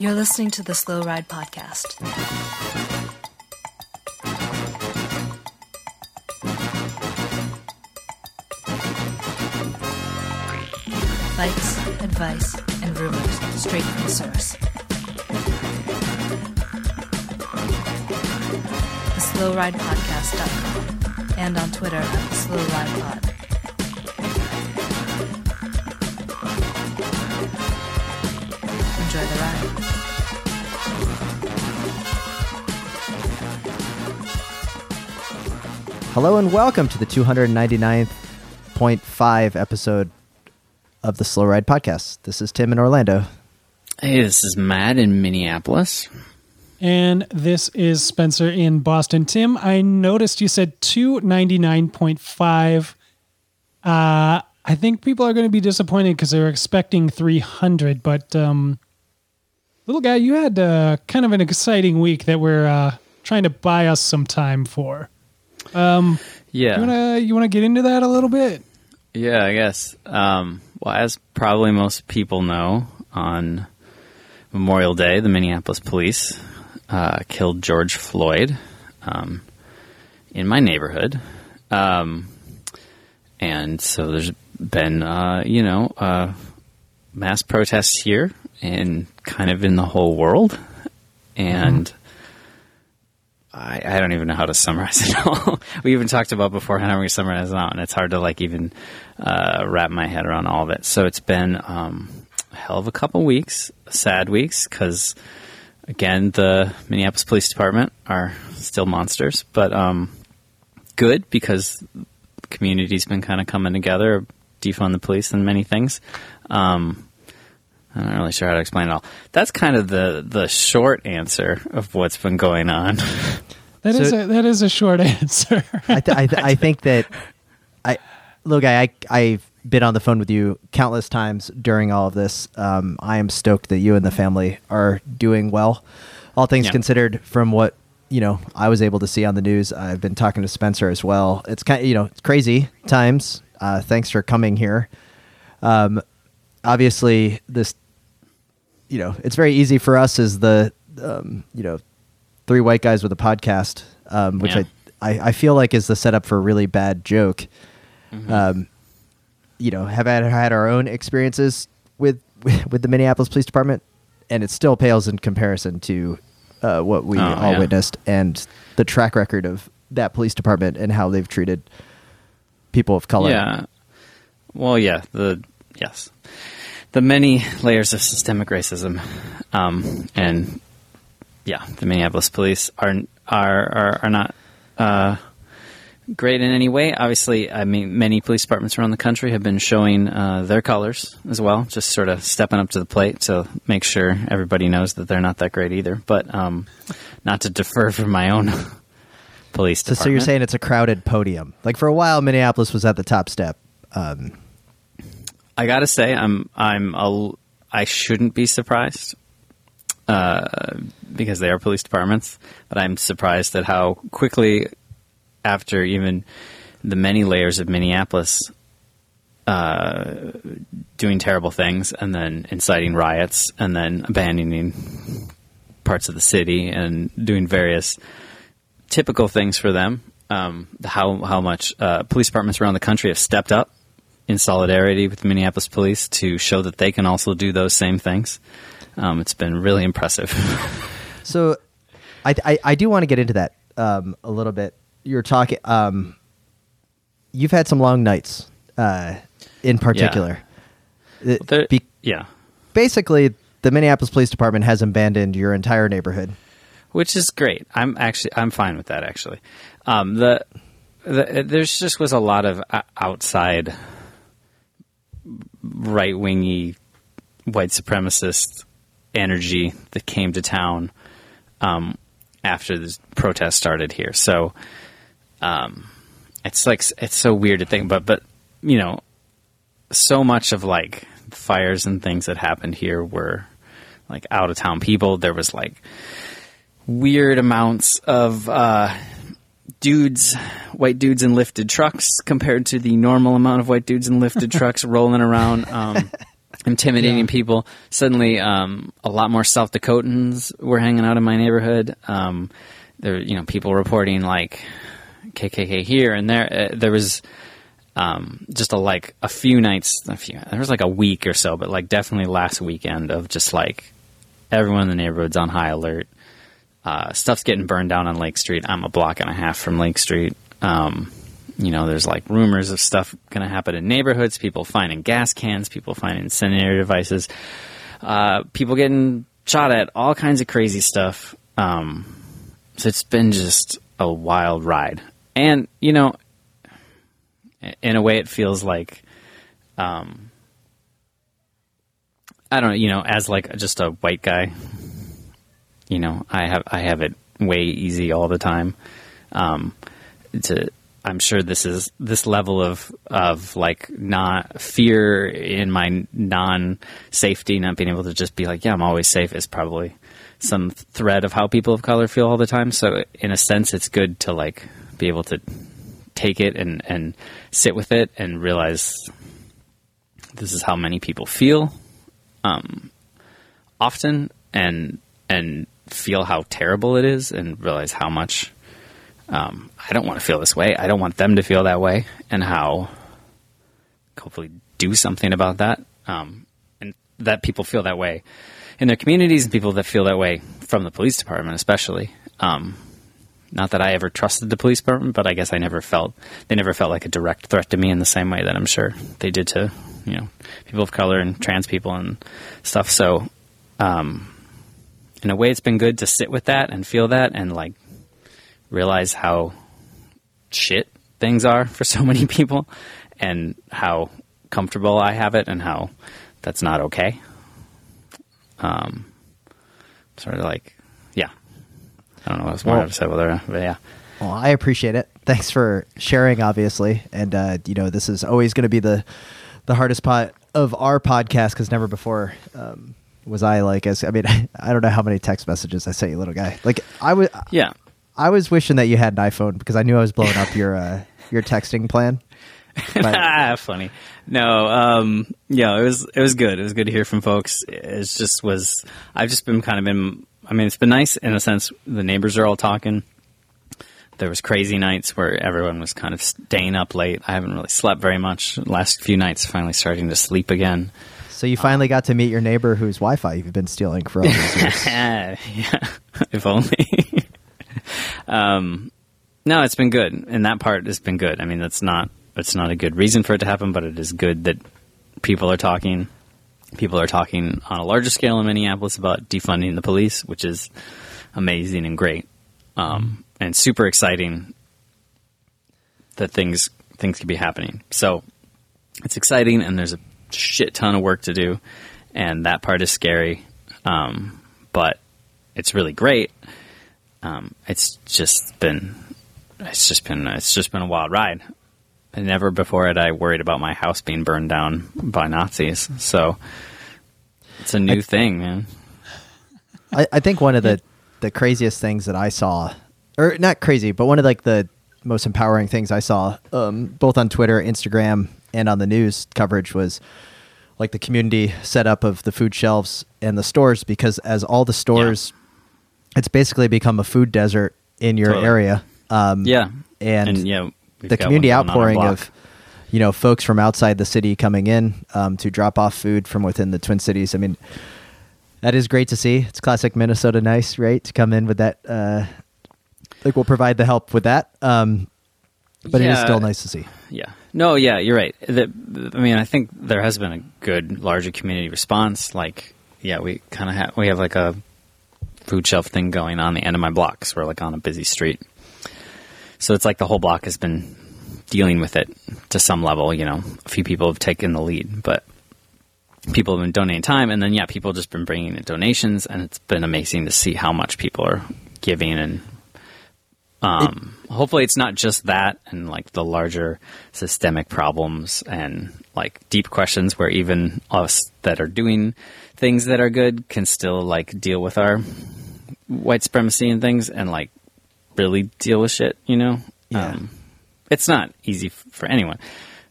You're listening to the Slow Ride Podcast. Fights, advice, and rumors straight from the source. The SlowRidePodcast.com and on Twitter at SlowRidePod. Enjoy the ride. Hello and welcome to the 299.5 episode of the Slow Ride Podcast. This is Tim in Orlando. Hey, this is Matt in Minneapolis. And this is Spencer in Boston. Tim, I noticed you said 299.5. Uh, I think people are going to be disappointed because they were expecting 300. But, um, little guy, you had uh, kind of an exciting week that we're uh, trying to buy us some time for. Yeah, You want to you wanna get into that a little bit? yeah, I guess. Um, well, as probably most people know, on Memorial Day, the Minneapolis police uh, killed George Floyd um, in my neighborhood, um, and so there's been, uh, you know, uh, mass protests here and kind of in the whole world, and. I, I don't even know how to summarize it all. we even talked about beforehand how we summarize it out, and it's hard to like even uh, wrap my head around all of it. So it's been um, a hell of a couple weeks, sad weeks, because again, the Minneapolis Police Department are still monsters, but um, good because the community's been kind of coming together, defund the police, and many things. Um, I'm not really sure how to explain it all. That's kind of the the short answer of what's been going on. That is So- a, that is a short answer. I, th- I, th- I think that I, little guy, I, I've been on the phone with you countless times during all of this. Um, I am stoked that you and the family are doing well. All things Yeah. considered, from what you know, I was able to see on the news. I've been talking to Spencer as well. It's kind, of you know, it's crazy times. Uh, thanks for coming here. Um, obviously, this, you know, it's very easy for us as the, um, you know, three white guys with a podcast, um, which Yeah. I, I, I feel like is the setup for a really bad joke. Um, you know, have had, had our own experiences with with the Minneapolis Police Department, and it still pales in comparison to uh, what we Oh, all yeah. witnessed and the track record of that police department and how they've treated people of color. Yeah. Well, yeah. The yes, the many layers of systemic racism, um, and yeah, the Minneapolis police are are are, are not uh, great in any way. Obviously, I mean, many police departments around the country have been showing uh, their colors as well, just sort of stepping up to the plate to make sure everybody knows that they're not that great either. But um, not to defer from my own police So, so you're saying it's a crowded podium? Like for a while, Minneapolis was at the top step. Um, I gotta say, I'm I'm a, I shouldn't be surprised uh, because they are police departments, but I'm surprised at how quickly, after even the many layers of Minneapolis uh, doing terrible things and then inciting riots and then abandoning parts of the city and doing various typical things for them. Um, how how much uh, police departments around the country have stepped up in solidarity with the Minneapolis police to show that they can also do those same things. Um, it's been really impressive. So, I, I, I do want to get into that um, a little bit. You're talking. Um, you've had some long nights, uh, in particular. It- There- be- yeah, basically, the Minneapolis Police Department has abandoned your entire neighborhood. which is great. I'm actually I'm fine with that. Actually, um, the, the there's just was a lot of outside right wingy white supremacist energy that came to town um, after the protest started here. So um, it's like it's so weird to think, but but you know, so much of like fires and things that happened here were like out of town people. There was like weird amounts of uh, dudes, white dudes in lifted trucks compared to the normal amount of white dudes in lifted trucks rolling around. Um, intimidating Yeah. people. Suddenly, um, a lot more South Dakotans were hanging out in my neighborhood. Um, there, you know, people reporting like KKK here and there. Uh, there was um, just a like a few nights, a few. There was like a week or so, but like definitely last weekend of just like everyone in the neighborhood's on high alert. Uh, stuff's getting burned down on Lake Street. I'm a block and a half from Lake Street. Um, you know, there's like rumors of stuff going to happen in neighborhoods. People finding gas cans, people finding incendiary devices, uh, people getting shot at, all kinds of crazy stuff. Um, so it's been just a wild ride, and you know, in a way, it feels like, um, I don't know, you know, as like just a white guy, you know, I have I have it way easy all the time. Um, to I'm sure this is this level of of like not fear in my non safety, not being able to just be like, yeah, I'm always safe is probably some thread of how people of color feel all the time. So in a sense, it's good to like be able to take it and and sit with it and realize this is how many people feel um, often and and feel how terrible it is and realize how much um, I don't want to feel this way. I don't want them to feel that way, and how hopefully do something about that. Um, and that people feel that way in their communities, and people that feel that way from the police department, especially. Um, not that I ever trusted the police department, but I guess I never felt they never felt like a direct threat to me in the same way that I'm sure they did to you know people of color and trans people and stuff. So, um, in a way, it's been good to sit with that and feel that and like realize how shit things are for so many people and how comfortable I have it and how that's not okay. Um, sort of like, yeah. I don't know what else more Well- to say about that, but yeah. Well, I appreciate it. Thanks for sharing, obviously. And uh, you know, this is always going to be the the hardest part of our podcast because never before um, was I like as I mean, I don't know how many text messages I sent you, little guy. Like I was, Yeah. I was wishing that you had an iPhone because I knew I was blowing up your uh, your texting plan. But- Funny. No, um, yeah, it was it was good. It was good to hear from folks. It just was. I've just been kind of been. I mean, it's been nice in a sense. The neighbors are all talking. There was crazy nights where everyone was kind of staying up late. I haven't really slept very much. Last few nights, finally starting to sleep again. So you finally got to meet your neighbor whose Wi-Fi you've been stealing for all these years. yeah, if only. um, no, it's been good, and that part has been good. I mean, that's not it's not a good reason for it to happen, but it is good that people are talking. People are talking on a larger scale in Minneapolis about defunding the police, which is amazing and great, um, and super exciting that things things could be happening. So it's exciting, and there's a shit ton of work to do, and that part is scary. Um, but it's really great. Um, it's just been, it's just been, it's just been a wild ride. And never before had I worried about my house being burned down by Nazis. So it's a new thing, man. I, I think one of the the craziest things that I saw, or not crazy, but one of like the most empowering things I saw, um, both on Twitter, Instagram, and on the news coverage was like the community setup of the food shelves and the stores because as all the stores, it's basically become a food desert in your Totally. area. Um, Yeah. and, yeah, the community one going on our outpouring of you know folks from outside the city coming in um, to drop off food from within the twin cities i mean that is great to see it's classic minnesota nice right to come in with that uh, like we'll provide the help with that um, but it is still nice to see Yeah. No, yeah, you're right. The, I mean, I think there has been a good larger community response. Like, yeah, we kind of have we have like a food shelf thing going on the end of my block, so we're like on a busy street. So it's like the whole block has been dealing with it to some level. You know, a few people have taken the lead, but people have been donating time, and then yeah, people have just been bringing in donations, and it's been amazing to see how much people are giving and um, hopefully it's not just that and like the larger systemic problems and like deep questions where even us that are doing things that are good can still like deal with our white supremacy and things and like really deal with shit, you know? Yeah. Um, it's not easy f- for anyone.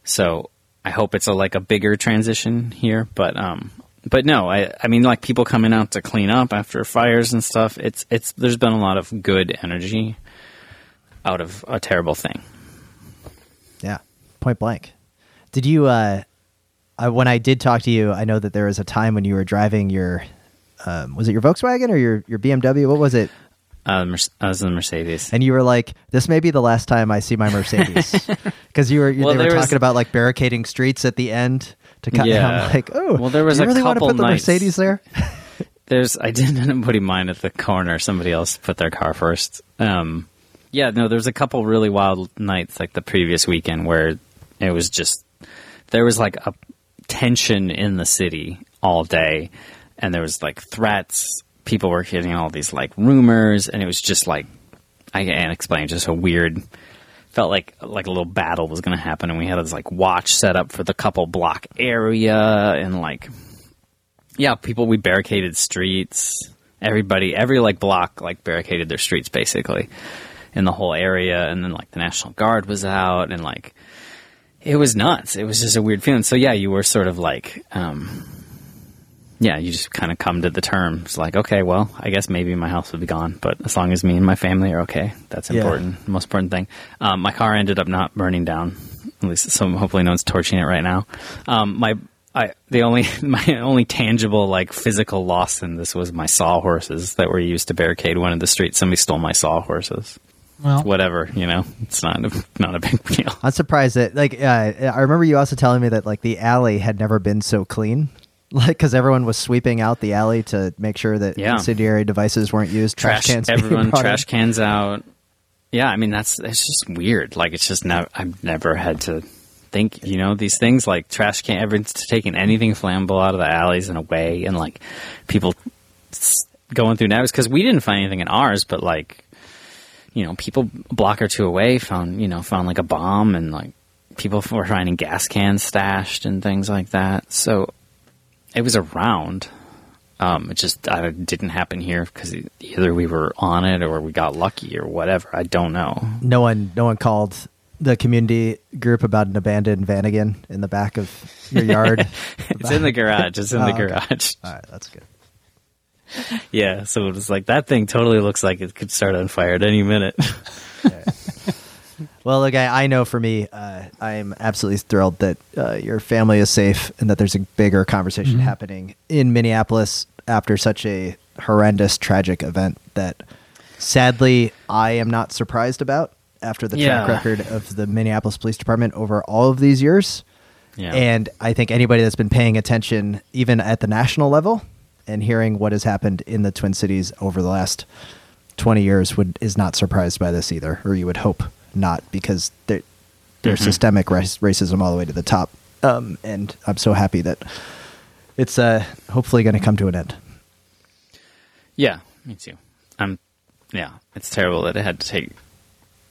So I hope it's a like a bigger transition here, but um, but no, I I mean like people coming out to clean up after fires and stuff. It's it's there's been a lot of good energy out of a terrible thing. Yeah, point blank. Did you? Uh, I, when I did talk to you, I know that there was a time when you were driving your, um, was it your Volkswagen or your your BMW? What was it? Uh, Merce- I was in the Mercedes. And you were like, "This may be the last time I see my Mercedes," because you were you, Well, they were was- talking about like barricading streets at the end to cut. Yeah. I'm like, oh, Well, there was do you a really want to couple put the nights- Mercedes there? There's I didn't up mine at the corner. Somebody else put their car first. Um, yeah, no, there's a couple really wild nights like the previous weekend where it was just there was like a tension in the city all day, and there was like threats. People were getting all these like rumors, and it was just like I can't explain. Just a weird. Felt like like a little battle was going to happen, and we had this like watch set up for the couple block area, and like yeah, people we barricaded streets. Everybody, every like block, like barricaded their streets basically in the whole area, and then like the National Guard was out, and like it was nuts. It was just a weird feeling. So yeah, you were sort of like, um, yeah, you just kind of come to the terms like, okay, well, I guess maybe my house will be gone, but as long as me and my family are okay, that's Yeah. important. Most important thing. Um, my car ended up not burning down. At least, so hopefully, no one's torching it right now. Um, my I, the only my only tangible like physical loss in this was my sawhorses that were used to barricade one of the streets. Somebody stole my sawhorses. Well, Whatever, you know, it's not a, not a big deal. I'm surprised that like uh, I remember you also telling me that like the alley had never been so clean. Like because everyone was sweeping out the alley to make sure that Yeah. incendiary devices weren't used. Trash, cans, everyone trash cans out. Yeah, I mean that's it's just weird. Like it's just now I've never had to think, you know, these things like trash can everyone's taking anything flammable out of the alleys and away and like people going through now is because we didn't find anything in ours, but like you know, people a block or two away found, you know, found like a bomb and like people were finding gas cans stashed and things like that. So it was around. Um, it just uh, didn't happen here because either we were on it or we got lucky or whatever. I don't know. No one, no one called the community group about an abandoned Vanagon in the back of your yard. It's in the garage. It's in Oh, the okay. garage. All right, that's good. Yeah. So it was like that thing totally looks like it could start on fire at any minute. Well, look, I, I know for me, uh, I am absolutely thrilled that uh, your family is safe and that there's a bigger conversation happening in Minneapolis after such a horrendous, tragic event that sadly I am not surprised about after the track record of the Minneapolis Police Department over all of these years. Yeah. And I think anybody that's been paying attention, even at the national level, and hearing what has happened in the Twin Cities over the last 20 years would is not surprised by this either, or you would hope not, because there, there's systemic rac- racism all the way to the top. Um, and I'm so happy that it's uh, hopefully going to come to an end. Yeah, me too. I'm. Yeah, it's terrible that it had to take,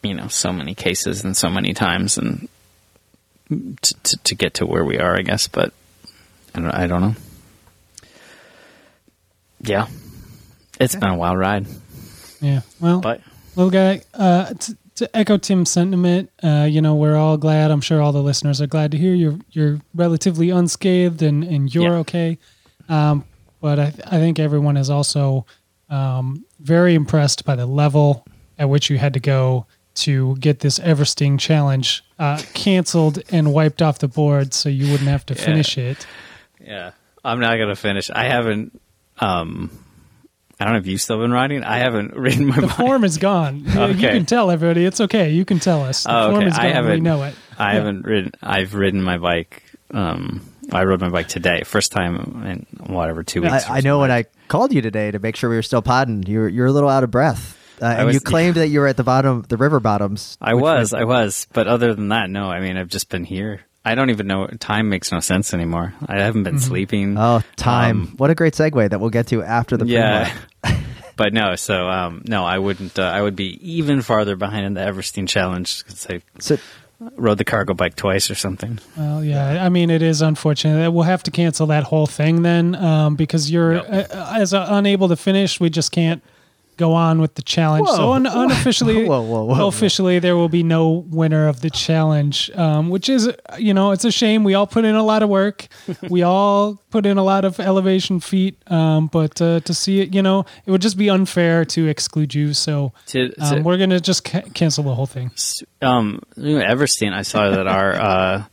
you know, so many cases and so many times and to to, to get to where we are. I guess, but I don't. I don't know. Yeah, it's been a wild ride, yeah. Well, but little guy. Uh, t- to echo Tim's sentiment, uh, you know, we're all glad. I'm sure all the listeners are glad to hear you're you're relatively unscathed and and you're Yeah. okay. Um, but I I think everyone is also um, very impressed by the level at which you had to go to get this Everesting challenge uh, canceled and wiped off the board, so you wouldn't have to finish it. yeah, I'm not gonna finish. I haven't. Um, I don't know if you've still been riding. I haven't ridden my The bike. form is gone. You- You can tell everybody. It's okay. You can tell us. The Oh, form okay. is gone. I we haven't. we know it. I Yeah. haven't ridden. I've ridden my bike. Um, I rode my bike today, first time in whatever two weeks. I, I know when I called you today to make sure we were still podding, You're you were a little out of breath. Uh, and was- you claimed that you were at the bottom, the river bottoms. I which was, I was, but other than that, no. I mean, I've just been here. I don't even know. Time makes no sense anymore. I haven't been sleeping. Oh, time! Um, what a great segue that we'll get to after the yeah. pre-mod. but no, so um, no, I wouldn't. Uh, I would be even farther behind in the Everesting challenge because I So rode the cargo bike twice or something. Well, yeah. I mean, it is unfortunate. We'll have to cancel that whole thing then, um, because you're Yep. uh, as uh, unable to finish. We just can't go on with the challenge. so un- unofficially, Whoa, whoa, whoa, whoa. officially, there will be no winner of the challenge, um, which is, you know, it's a shame. We all put in a lot of work. we all put in a lot of elevation feet, um, but uh, to see it, you know, it would just be unfair to exclude you. So To, to, um, we're gonna just ca- cancel the whole thing. um, you know, Everesting, I saw that our uh,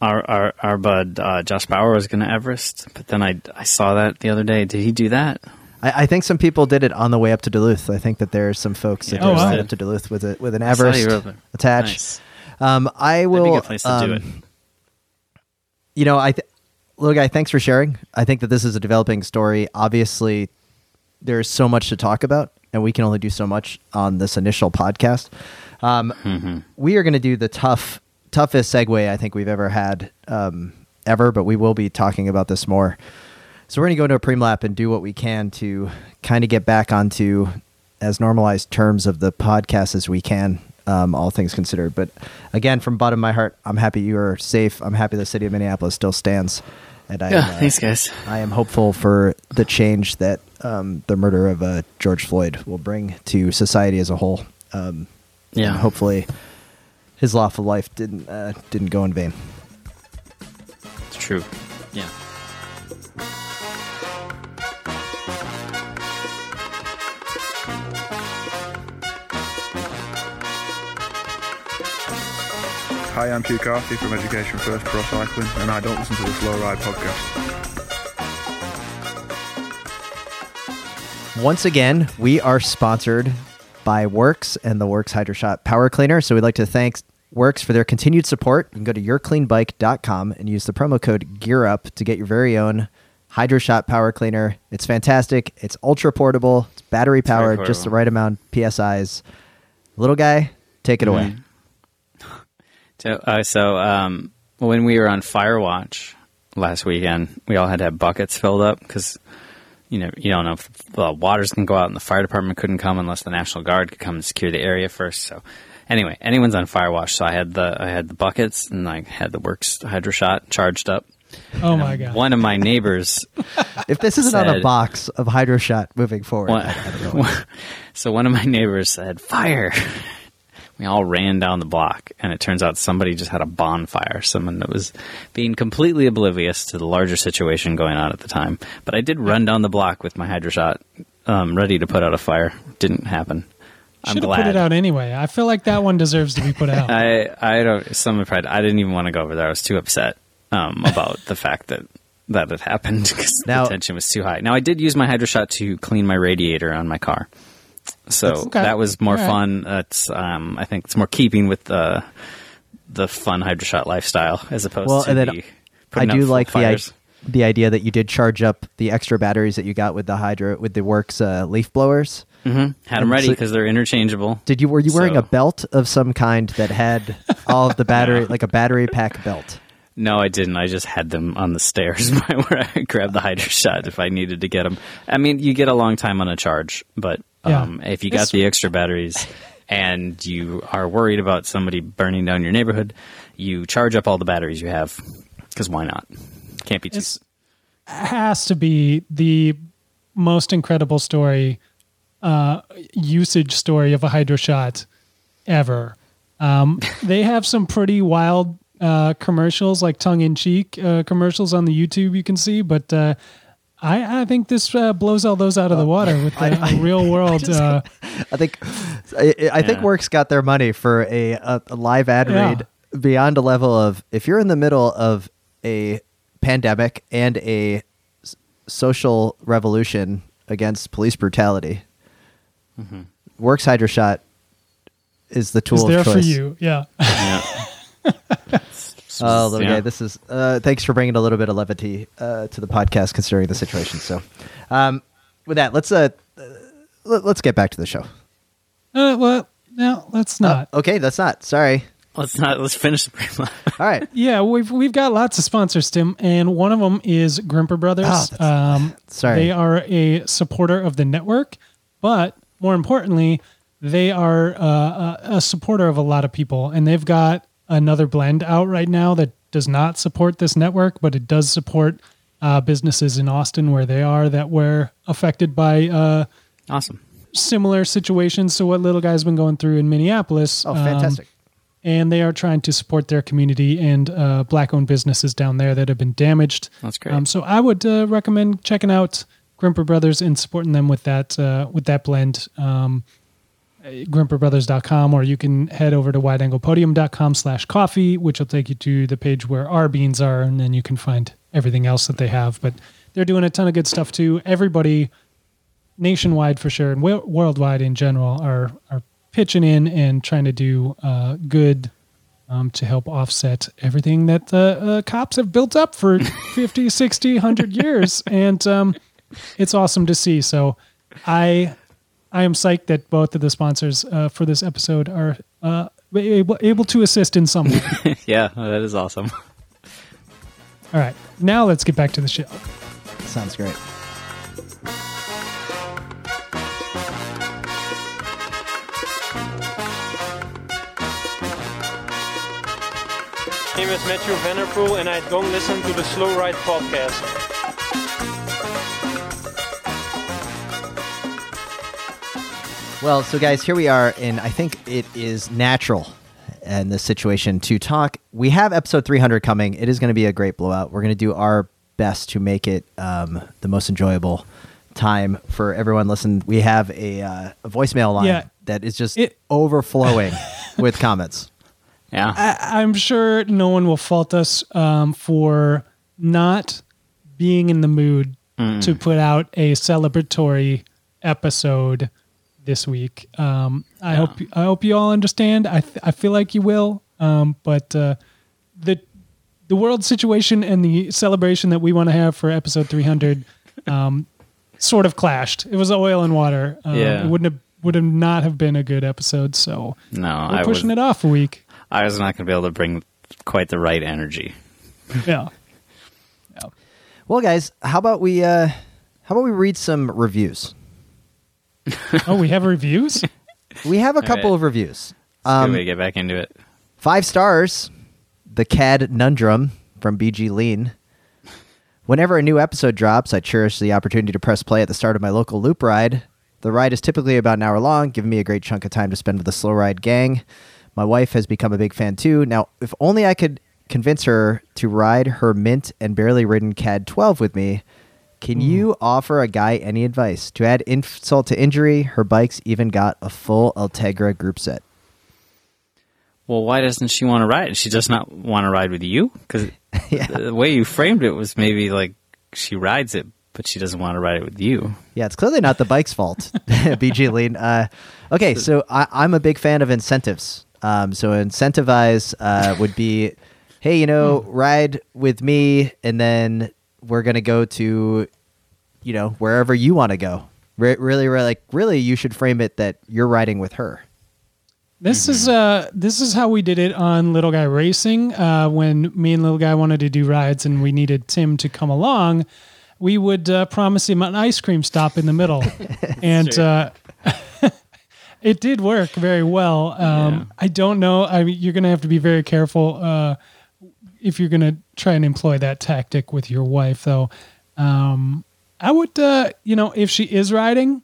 our our our bud uh, Josh Bauer was going to Everest, but then I I saw that the other day. Did he do that? I, I think some people did it on the way up to Duluth. I think that there's some folks that Yeah, did Oh, wow. up to Duluth with a with an I saw Everest you wrote that. attached. Nice. Um, I That'd will. be a good place to do um, it. you know, I th- little guy, thanks for sharing. I think that this is a developing story. Obviously, there's so much to talk about, and we can only do so much on this initial podcast. Um, Mm-hmm. We are going to do the tough, toughest segue I think we've ever had um, ever, but we will be talking about this more. So we're going to go into a preem lap and do what we can to kind of get back onto as normalized terms of the podcast as we can, um, all things considered. But again, from bottom of my heart, I'm happy you are safe. I'm happy the city of Minneapolis still stands, and I Yeah, am, uh, thanks, guys. I am hopeful for the change that um, the murder of uh, George Floyd will bring to society as a whole. Um, Yeah. hopefully his lawful life didn't uh, didn't go in vain. It's true. Yeah. Hi, I'm Hugh Carthy from Education First Pro Cycling, and I don't listen to the Slow Ride podcast. Once again, we are sponsored by WORX and the WORX Hydro Shot Power Cleaner. So we'd like to thank WORX for their continued support. You can go to yourcleanbike.com and use the promo code GEARUP to get your very own Hydro Shot Power Cleaner. It's fantastic. It's ultra portable. It's battery powered, just the right amount PSIs. Little guy, take it away. So, uh, so um, when we were on Firewatch last weekend, we all had to have buckets filled up because you know you don't know if the waters can go out and the fire department couldn't come unless the National Guard could come and secure the area first. So anyway, anyone's on Firewatch. So I had the I had the buckets and I had the WORX Hydro Shot charged up. Oh my god! One of my neighbors If this isn't on a box of Hydro Shot moving forward, One, I don't know. so one of my neighbors said, "Fire!" We all ran down the block, and it turns out somebody just had a bonfire. Someone that was being completely oblivious to the larger situation going on at the time. But I did run down the block with my hydro shot, um, ready to put out a fire. Didn't happen. I'm Should have glad. put it out anyway. I feel like that one deserves to be put out. I I don't. Some pride. I didn't even want to go over there. I was too upset um, about the fact that that had happened because the tension was too high. Now I did use my hydro shot to clean my radiator on my car, so okay. that was more right. fun. It's um, I think it's more keeping with the the fun hydro shot lifestyle as opposed Well, to and then the I do like the i- fires. the idea that you did charge up the extra batteries that you got with the Hydro with the WORX uh, leaf blowers. Mhm. Had and them ready so- because they're interchangeable. Did you were you wearing So- a belt of some kind that had all of the battery like a battery pack belt? No, I didn't. I just had them on the stairs by where I grabbed the hydro shot if I needed to get them. I mean, you get a long time on a charge, but Yeah. um, if you got It's- the extra batteries and you are worried about somebody burning down your neighborhood, you charge up all the batteries you have because why not? Can't be too. It's has to be the most incredible story, uh, usage story of a hydro shot ever. Um, they have some pretty wild uh, commercials, like tongue in cheek uh, commercials on the YouTube you can see, but. I, I think this uh, blows all those out of the water with the real world. Uh, I think I, I think Yeah. WORX got their money for a, a, a live ad Yeah. read beyond a level of if you're in the middle of a pandemic and a s- social revolution against police brutality, WORX Hydro Shot is the tool is there of for you. Yeah. yeah. Oh, little Yeah. this is. Uh, thanks for bringing a little bit of levity uh, to the podcast, considering the situation. So, um, with that, let's uh, uh, let, us get back to the show. Uh, well, no, let's not. Okay, that's not. Sorry. Let's not. Let's finish the pre All right. Yeah, we've we've got lots of sponsors, Tim, and one of them is Grimpeur Brothers. Oh, um, sorry. they are a supporter of the network, but more importantly, they are uh, a, a supporter of a lot of people, and they've got another blend out right now that does not support this network, but it does support uh, businesses in Austin where they are that were affected by uh, Awesome. similar situations to what little guy's been going through in Minneapolis. Oh, um, fantastic. and they are trying to support their community and uh, black-owned businesses down there that have been damaged. That's great. Um, so I would uh, recommend checking out Grimpeur Brothers and supporting them with that uh, with that blend. Um, grimperbrothers.com or you can head over to wideanglepodium.com slash coffee which will take you to the page where our beans are and then you can find everything else that they have. But they're doing a ton of good stuff too. Everybody nationwide for sure and wo- worldwide in general are are pitching in and trying to do uh, good um, to help offset everything that the uh, cops have built up for 50 60 100 years. And um, it's awesome to see. So i i am psyched that both of the sponsors uh, for this episode are uh, able, able to assist in some way yeah, that is awesome. all right now let's get back to the show Sounds great. My name is Matthew Vanderpool, and I don't listen to the Slow Ride podcast. Well, so guys, here we are, and I think it is natural in this situation to talk. We have episode 300 coming. It is going to be a great blowout. We're going to do our best to make it um, the most enjoyable time for everyone. Listen, we have a, uh, a voicemail line Yeah. that is just It- overflowing with comments. Yeah. I, I'm sure no one will fault us um, for not being in the mood to put out a celebratory episode this week. Um, I hope I hope you all understand. I th- I feel like you will. Um, but uh, the the world situation and the celebration that we want to have for episode 300 um, sort of clashed. It was oil and water. Um, Yeah. It wouldn't have would have not have been a good episode. So no, we're I was, pushing it off a week. I was not going to be able to bring quite the right energy. Yeah. Well, guys, how about we uh, how about we read some reviews? Oh, we have reviews? We have a couple right. of reviews. It's Um, a good way to get back into it. Five stars. The Cad Nundrum from BG Lean. Whenever a new episode drops, I cherish the opportunity to press play at the start of my local loop ride. The ride is typically about an hour long, giving me a great chunk of time to spend with the slow ride gang. My wife has become a big fan too. Now, if only I could convince her to ride her mint and barely ridden CAD 12 with me. Can you offer a guy any advice? To add insult to injury, her bikes even got a full Ultegra group set. Well, why doesn't she want to ride? She does not want to ride with you because the way you framed it was maybe like she rides it, but she doesn't want to ride it with you. Yeah, it's clearly not the bike's fault. BG Lean. Uh, okay, so I, I'm a big fan of incentives. Um, so incentivize uh, would be, hey, you know, ride with me, and then we're gonna go to, you know, wherever you want to go. Re- really, really, like, really, you should frame it that you're riding with her. This is uh this is how we did it on Little Guy Racing. Uh, when me and Little Guy wanted to do rides and we needed Tim to come along, we would uh, promise him an ice cream stop in the middle, and uh, it did work very well. Um, I don't know. I mean, you're gonna have to be very careful uh, if you're gonna try and employ that tactic with your wife, though. Um, I would, uh, you know, if she is riding,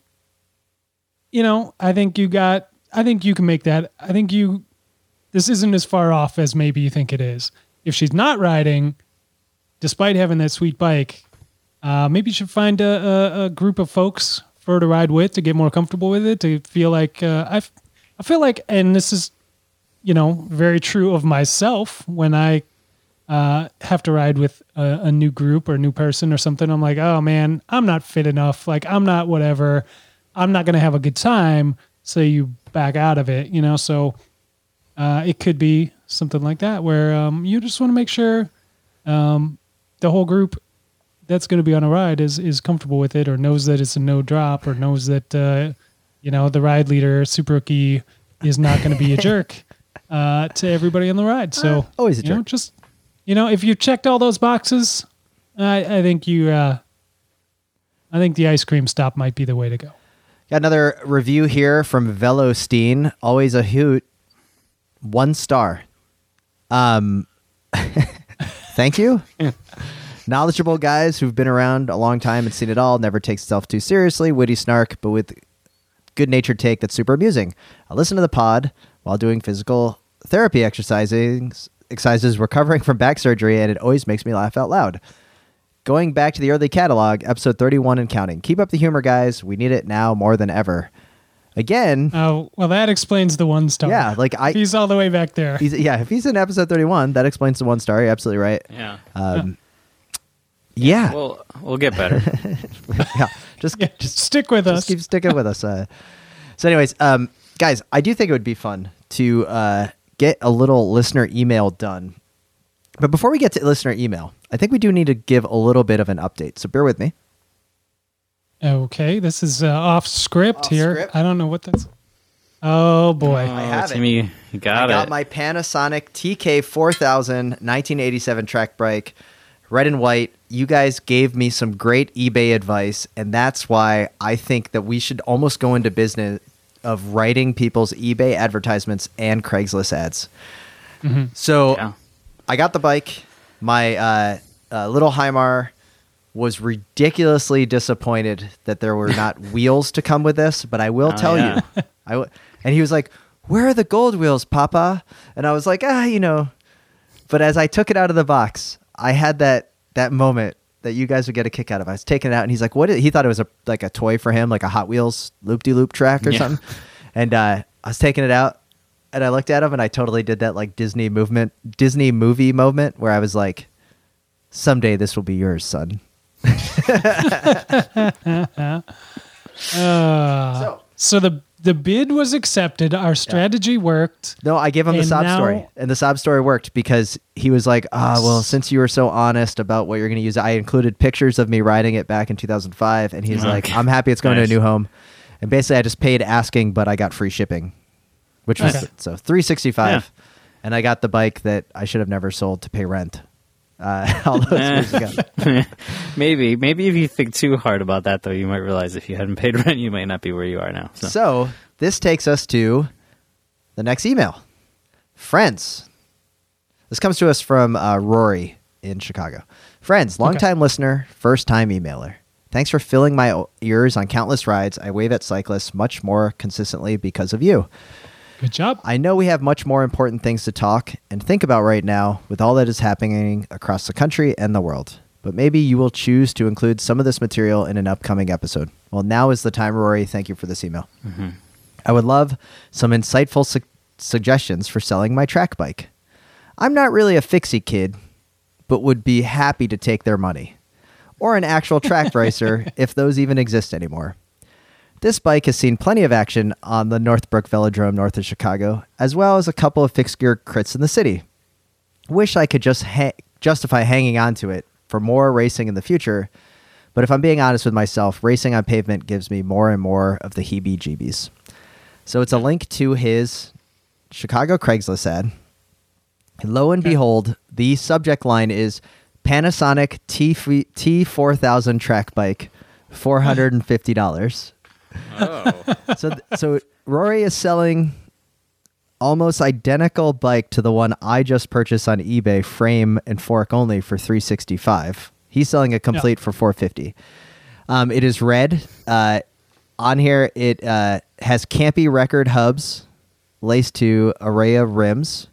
you know, I think you got. I think you can make that. I think you. This isn't as far off as maybe you think it is. If she's not riding, despite having that sweet bike, uh, maybe you should find a, a, a group of folks for her to ride with to get more comfortable with it. To feel like uh, I, I feel like, and this is, you know, very true of myself when I uh, have to ride with a, a new group or a new person or something. I'm like, oh man, I'm not fit enough. Like I'm not whatever. I'm not gonna have a good time. So you back out of it, you know. So uh, it could be something like that where um, you just want to make sure um, the whole group that's going to be on a ride is is comfortable with it or knows that it's a no drop or knows that uh, you know the ride leader super rookie is not going to be a jerk uh, to everybody on the ride. So Uh, always a you know, jerk. just you know, if you checked all those boxes, I, I think you. Uh, I think the ice cream stop might be the way to go. Got another review here from Velosteen. Always a hoot. One star. Um, thank you. Knowledgeable guys who've been around a long time and seen it all. Never takes itself too seriously. Witty snark, but with good natured take that's super amusing. I listen to the pod while doing physical therapy exercises, exercises recovering from back surgery, and it always makes me laugh out loud. Going back to the early catalog, episode 31 and counting. Keep up the humor, guys. We need it now more than ever. Again, Oh, well, that explains the one star. Yeah, like I- He's all the way back there. he's, yeah, if he's in episode 31, that explains the one star. You're absolutely right. Yeah. Um, yeah. We'll we'll get better. yeah. Just, Yeah, just stick with us. keep sticking with us. Uh, so, anyways, um, guys, I do think it would be fun to uh, get a little listener email done. But before we get to listener email, I think we do need to give a little bit of an update. So bear with me. Okay, this is uh, off script Off here. script? I don't know what that's. Oh boy. Oh, have it. Timmy, you got I got it. my Panasonic TK4000 1987 track bike, red and white. You guys gave me some great eBay advice, and that's why I think that we should almost go into business of writing people's eBay advertisements and Craigslist ads. So Yeah. I got the bike. My uh, uh, little Heimar was ridiculously disappointed that there were not wheels to come with this, but I will Oh, tell yeah. you, I w- and he was like, "Where are the gold wheels, Papa?" And I was like, "Ah, you know." But as I took it out of the box, I had that that moment that you guys would get a kick out of. I was taking it out, and he's like, "What?" Is-? He thought it was a like a toy for him, like a Hot Wheels loop de loop track or Yeah. something. And uh, I was taking it out, and I looked at him, and I totally did that like Disney movement, Disney movie moment, where I was like, "Someday this will be yours, son." Uh, So- so the the bid was accepted. Our strategy worked. No, I gave him the And sob now- story, and the sob story worked because he was like, "Ah, well, since you were so honest about what you're going to use, I included pictures of me riding it back in 2005." And he's like, "I'm happy it's going Nice. to a new home." And basically, I just paid asking, but I got free shipping, which was Okay. so 365, and I got the bike that I should have never sold to pay rent. Uh, all those years ago. maybe maybe if you think too hard about that though, you might realize if you hadn't paid rent, you might not be where you are now. So, So this takes us to the next email. Friends. This comes to us from uh, Rory in Chicago. Friends, longtime listener, first time emailer. Thanks for filling my ears on countless rides. I wave at cyclists much more consistently because of you. Good job. I know we have much more important things to talk and think about right now with all that is happening across the country and the world. But maybe you will choose to include some of this material in an upcoming episode. Well, now is the time, Rory. Thank you for this email. Mm-hmm. I would love some insightful su- suggestions for selling my track bike. I'm not really a fixie kid, but would be happy to take their money. Or an actual track racer if those even exist anymore. This bike has seen plenty of action on the Northbrook Velodrome north of Chicago, as well as a couple of fixed gear crits in the city. Wish I could just ha- justify hanging on to it for more racing in the future, but if I'm being honest with myself, racing on pavement gives me more and more of the heebie jeebies. So it's a link to his Chicago Craigslist ad. And lo and behold, the subject line is Panasonic T T4000 track bike, $450 so so Rory is selling almost identical bike to the one I just purchased on eBay, frame and fork only for 365. He's selling a complete for 450. Um, it is red. Uh, on here, it uh, has Campy record hubs laced to Araya rims.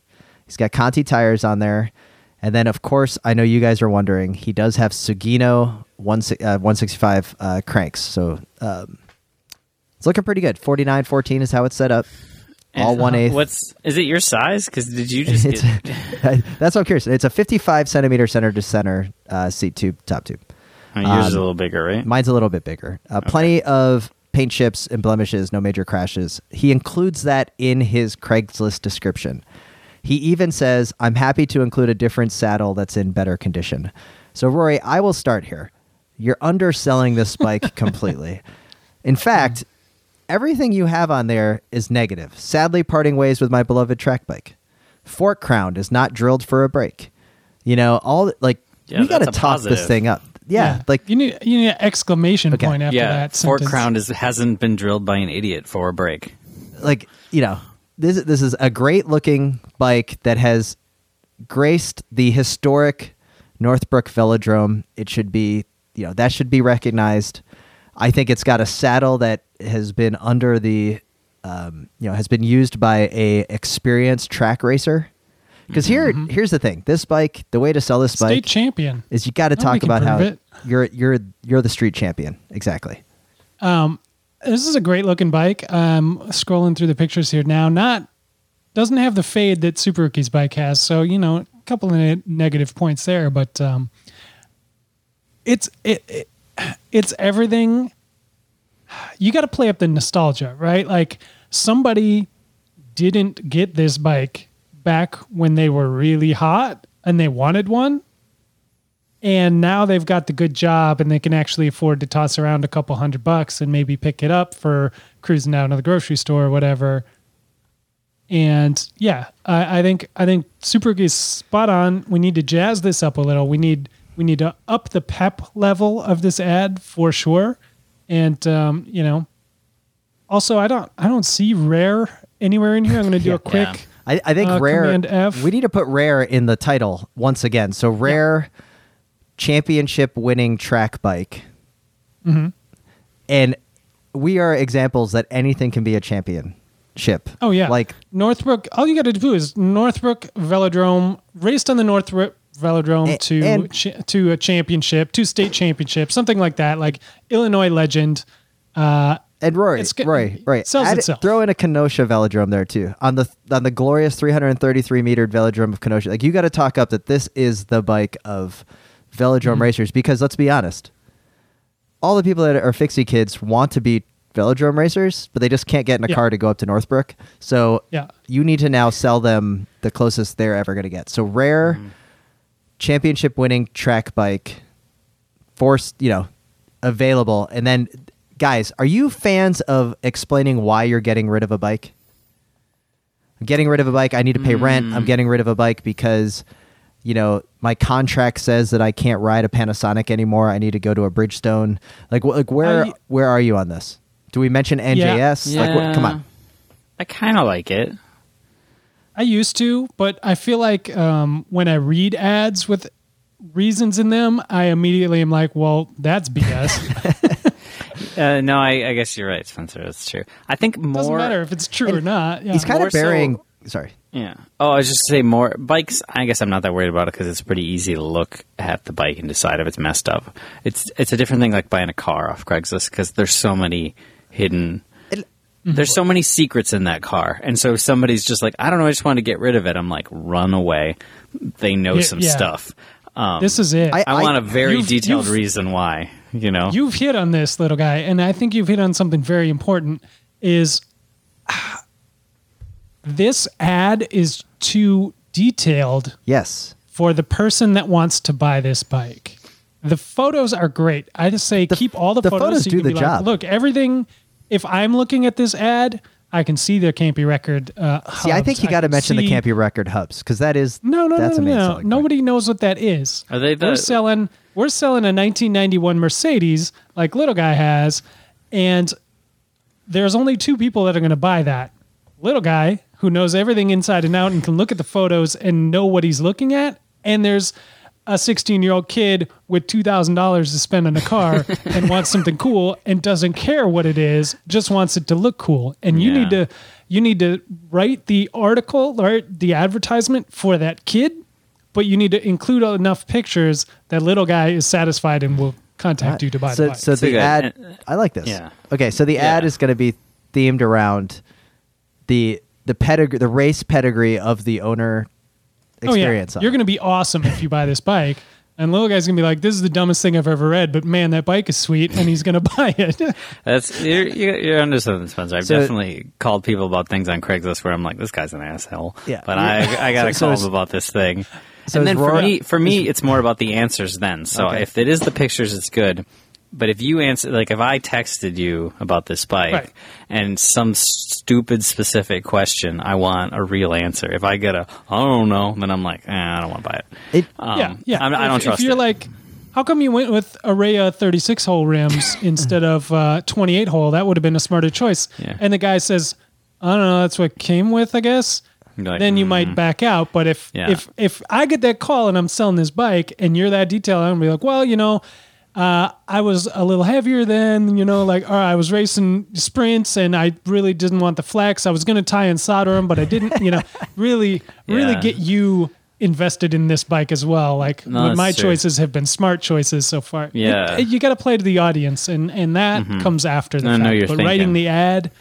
He's got Conti tires on there. And then, of course, I know you guys are wondering, he does have Sugino 1, uh, 165 uh, cranks. So um, it's looking pretty good. 49 14 is how it's set up. All And, one uh. What's is it your size? Because did you just get? that's what I'm curious. It's a 55 centimeter center to center uh, seat tube, top tube. Oh, yours is a um, little bigger, right? Mine's a little bit bigger. Uh, Plenty of paint chips and blemishes, no major crashes. He includes that in his Craigslist description. He even says, I'm happy to include a different saddle that's in better condition. So, Rory, I will start here. You're underselling this bike completely. In fact, everything you have on there is negative. Sadly, parting ways with my beloved track bike. Fork crown is not drilled for a break. You know, all like Yeah, we got to that's a top this thing up. Yeah, like you need you need an exclamation Okay. point after yeah, that. fork sentence. crown is hasn't been drilled by an idiot for a break. like you know this this is a great looking bike that has graced the historic Northbrook Velodrome. It should be you know that should be recognized. I think it's got a saddle that has been under the, um, you know, has been used by a experienced track racer. Because here, here's the thing: this bike, the way to sell this Mm-hmm. State bike champion. is you got to talk about how it. you're you're you're the street champion. Exactly. Um, This is a great looking bike. I'm scrolling through the pictures here now, not doesn't have the fade that Super Rookie's bike has. So you know, a couple of negative points there, but um, it's it, it it's everything. You got to play up the nostalgia, right? Like somebody didn't get this bike back when they were really hot and they wanted one and now they've got the good job and they can actually afford to toss around a couple hundred bucks and maybe pick it up for cruising down to the grocery store or whatever and yeah i, I think i think super is spot on we need to jazz this up a little we need we need to up the pep level of this ad for sure and um, you know also i don't i don't see rare anywhere in here i'm going to do a quick Yeah. I, I think Uh, rare. Command F. We need to put rare in the title once again. So rare, championship winning track bike, Mm-hmm. and we are examples that anything can be a championship. Oh yeah, like Northbrook. All you got to do is Northbrook Velodrome raced on the Northbrook Velodrome A- to and- cha- to a championship, to state championship, something like that. Like Illinois legend. Uh, and Rory, It's good- Rory, Rory, it sells add- itself. Throw in a Kenosha velodrome there too on the on the glorious 333 meter velodrome of Kenosha. Like you got to talk up that this is the bike of velodrome Mm-hmm. racers because let's be honest, all the people that are fixie kids want to be velodrome racers, but they just can't get in a Yeah. car to go up to Northbrook. So Yeah. you need to now sell them the closest they're ever going to get. So rare Mm-hmm. Championship winning track bike forced, you know, available. And then, guys, are you fans of explaining why you're getting rid of a bike? I'm getting rid of a bike. I need to pay rent. I'm mm. getting rid of a bike because, you know, my contract says that I can't ride a Panasonic anymore. I need to go to a Bridgestone. Like, wh- like where I- where are you on this? Do we mention NJS? Like, what, come on. I kind of like it. I used to, but I feel like um, when I read ads with reasons in them, I immediately am like, well, that's BS. Uh, no, I, I guess you're right, Spencer. That's true. I think more. Doesn't matter if it's true or not. Yeah. He's kind More of so- burying. sorry. Yeah. Oh, I was just say more bikes. I guess I'm not that worried about it because it's pretty easy to look at the bike and decide if it's messed up. It's it's a different thing like buying a car off Craigslist because there's so many hidden. There's so many secrets in that car, and so if somebody's just like, I don't know, I just want to get rid of it. I'm like, run away. They know Yeah, some yeah. stuff. Um, this is it. I- I, want a very You've- detailed you've- reason why. You know, You've hit on this, little guy, and I think you've hit on something very important. Is this ad is too detailed Yes. for the person that wants to buy this bike. The photos are great. I just say The- keep all the, the photos. photos so do you can the be job. Like, Look, everything. If I'm looking at this ad, I can see their Campy Record. Uh, See, I think you got to can mention the Campy Record hubs because that is No, no, that's no, a main no. selling point. Nobody knows what that is. Are they the- We're selling. We're selling a 1991 Mercedes, like little guy has, and there's only two people that are going to buy that. Little guy who knows everything inside and out and can look at the photos and know what he's looking at, and there's a 16 year old kid with two thousand dollars to spend on a car and wants something cool and doesn't care what it is, just wants it to look cool. And you Yeah. need to you need to write the article, write the advertisement for that kid, but you need to include enough pictures that little guy is satisfied and will contact you to buy so, the bike. so the ad, I like this. Yeah. Okay, so the ad Yeah. is going to be themed around the the pedigree, the race pedigree of the owner Oh, experience. Oh, on You're going to be awesome if you buy this bike. And little guy's going to be like, this is the dumbest thing I've ever read, but man, that bike is sweet. And he's going to buy it. That's you're, you're you're onto something, Spencer. I've So- definitely called people about things on Craigslist where I'm like, this guy's an asshole. Yeah. but I I gotta So- so call is- him about this thing. so and is then for me, for me, it's more about the answers. Then, so Okay. if it is the pictures, it's good. But if you answer, like if I texted you about this bike Right. and some stupid specific question, I want a real answer. If I get a I don't know, then I'm like, eh, I don't want to buy it. It- Um, yeah. Yeah. I'm, I if, don't trust If you're it. like, how come you went with Araya 36 hole rims instead of uh, 28 hole? That would have been a smarter choice. Yeah. And the guy says, I don't know, that's what it came with, I guess. Like, then you mm. might back out. But if Yeah. if if I get that call and I'm selling this bike and you're that detailed, I'm gonna be like, well, you know, uh, I was a little heavier then, you know, like, or I was racing sprints and I really didn't want the flex. I was going to tie and solder them, but I didn't, you know, really, really get you invested in this bike as well. Like No, my true. choices have been smart choices so far. Yeah. it- you got to play to the audience and, and that comes after the I fact. know you're but thinking. writing the ad,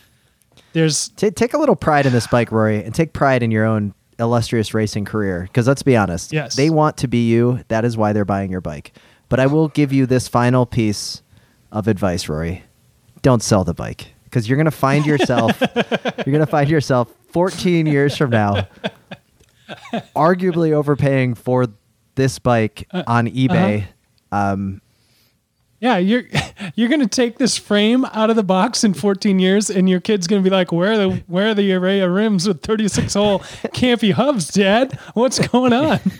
there's, Ta take a little pride in this bike, Rory, and take pride in your own illustrious racing career. Because let's be honest, Yes. they want to be you. That is why they're buying your bike. But I will give you this final piece of advice, Rory. Don't sell the bike because you're going to find yourself. you're going to find yourself 14 years from now, arguably overpaying for this bike Uh, on uh-huh. eBay. Um, Yeah, you're you're gonna take this frame out of the box in 14 years, and your kid's gonna be like, "Where are the where are the Araya rims with 36 hole campy hubs, Dad? What's going on?"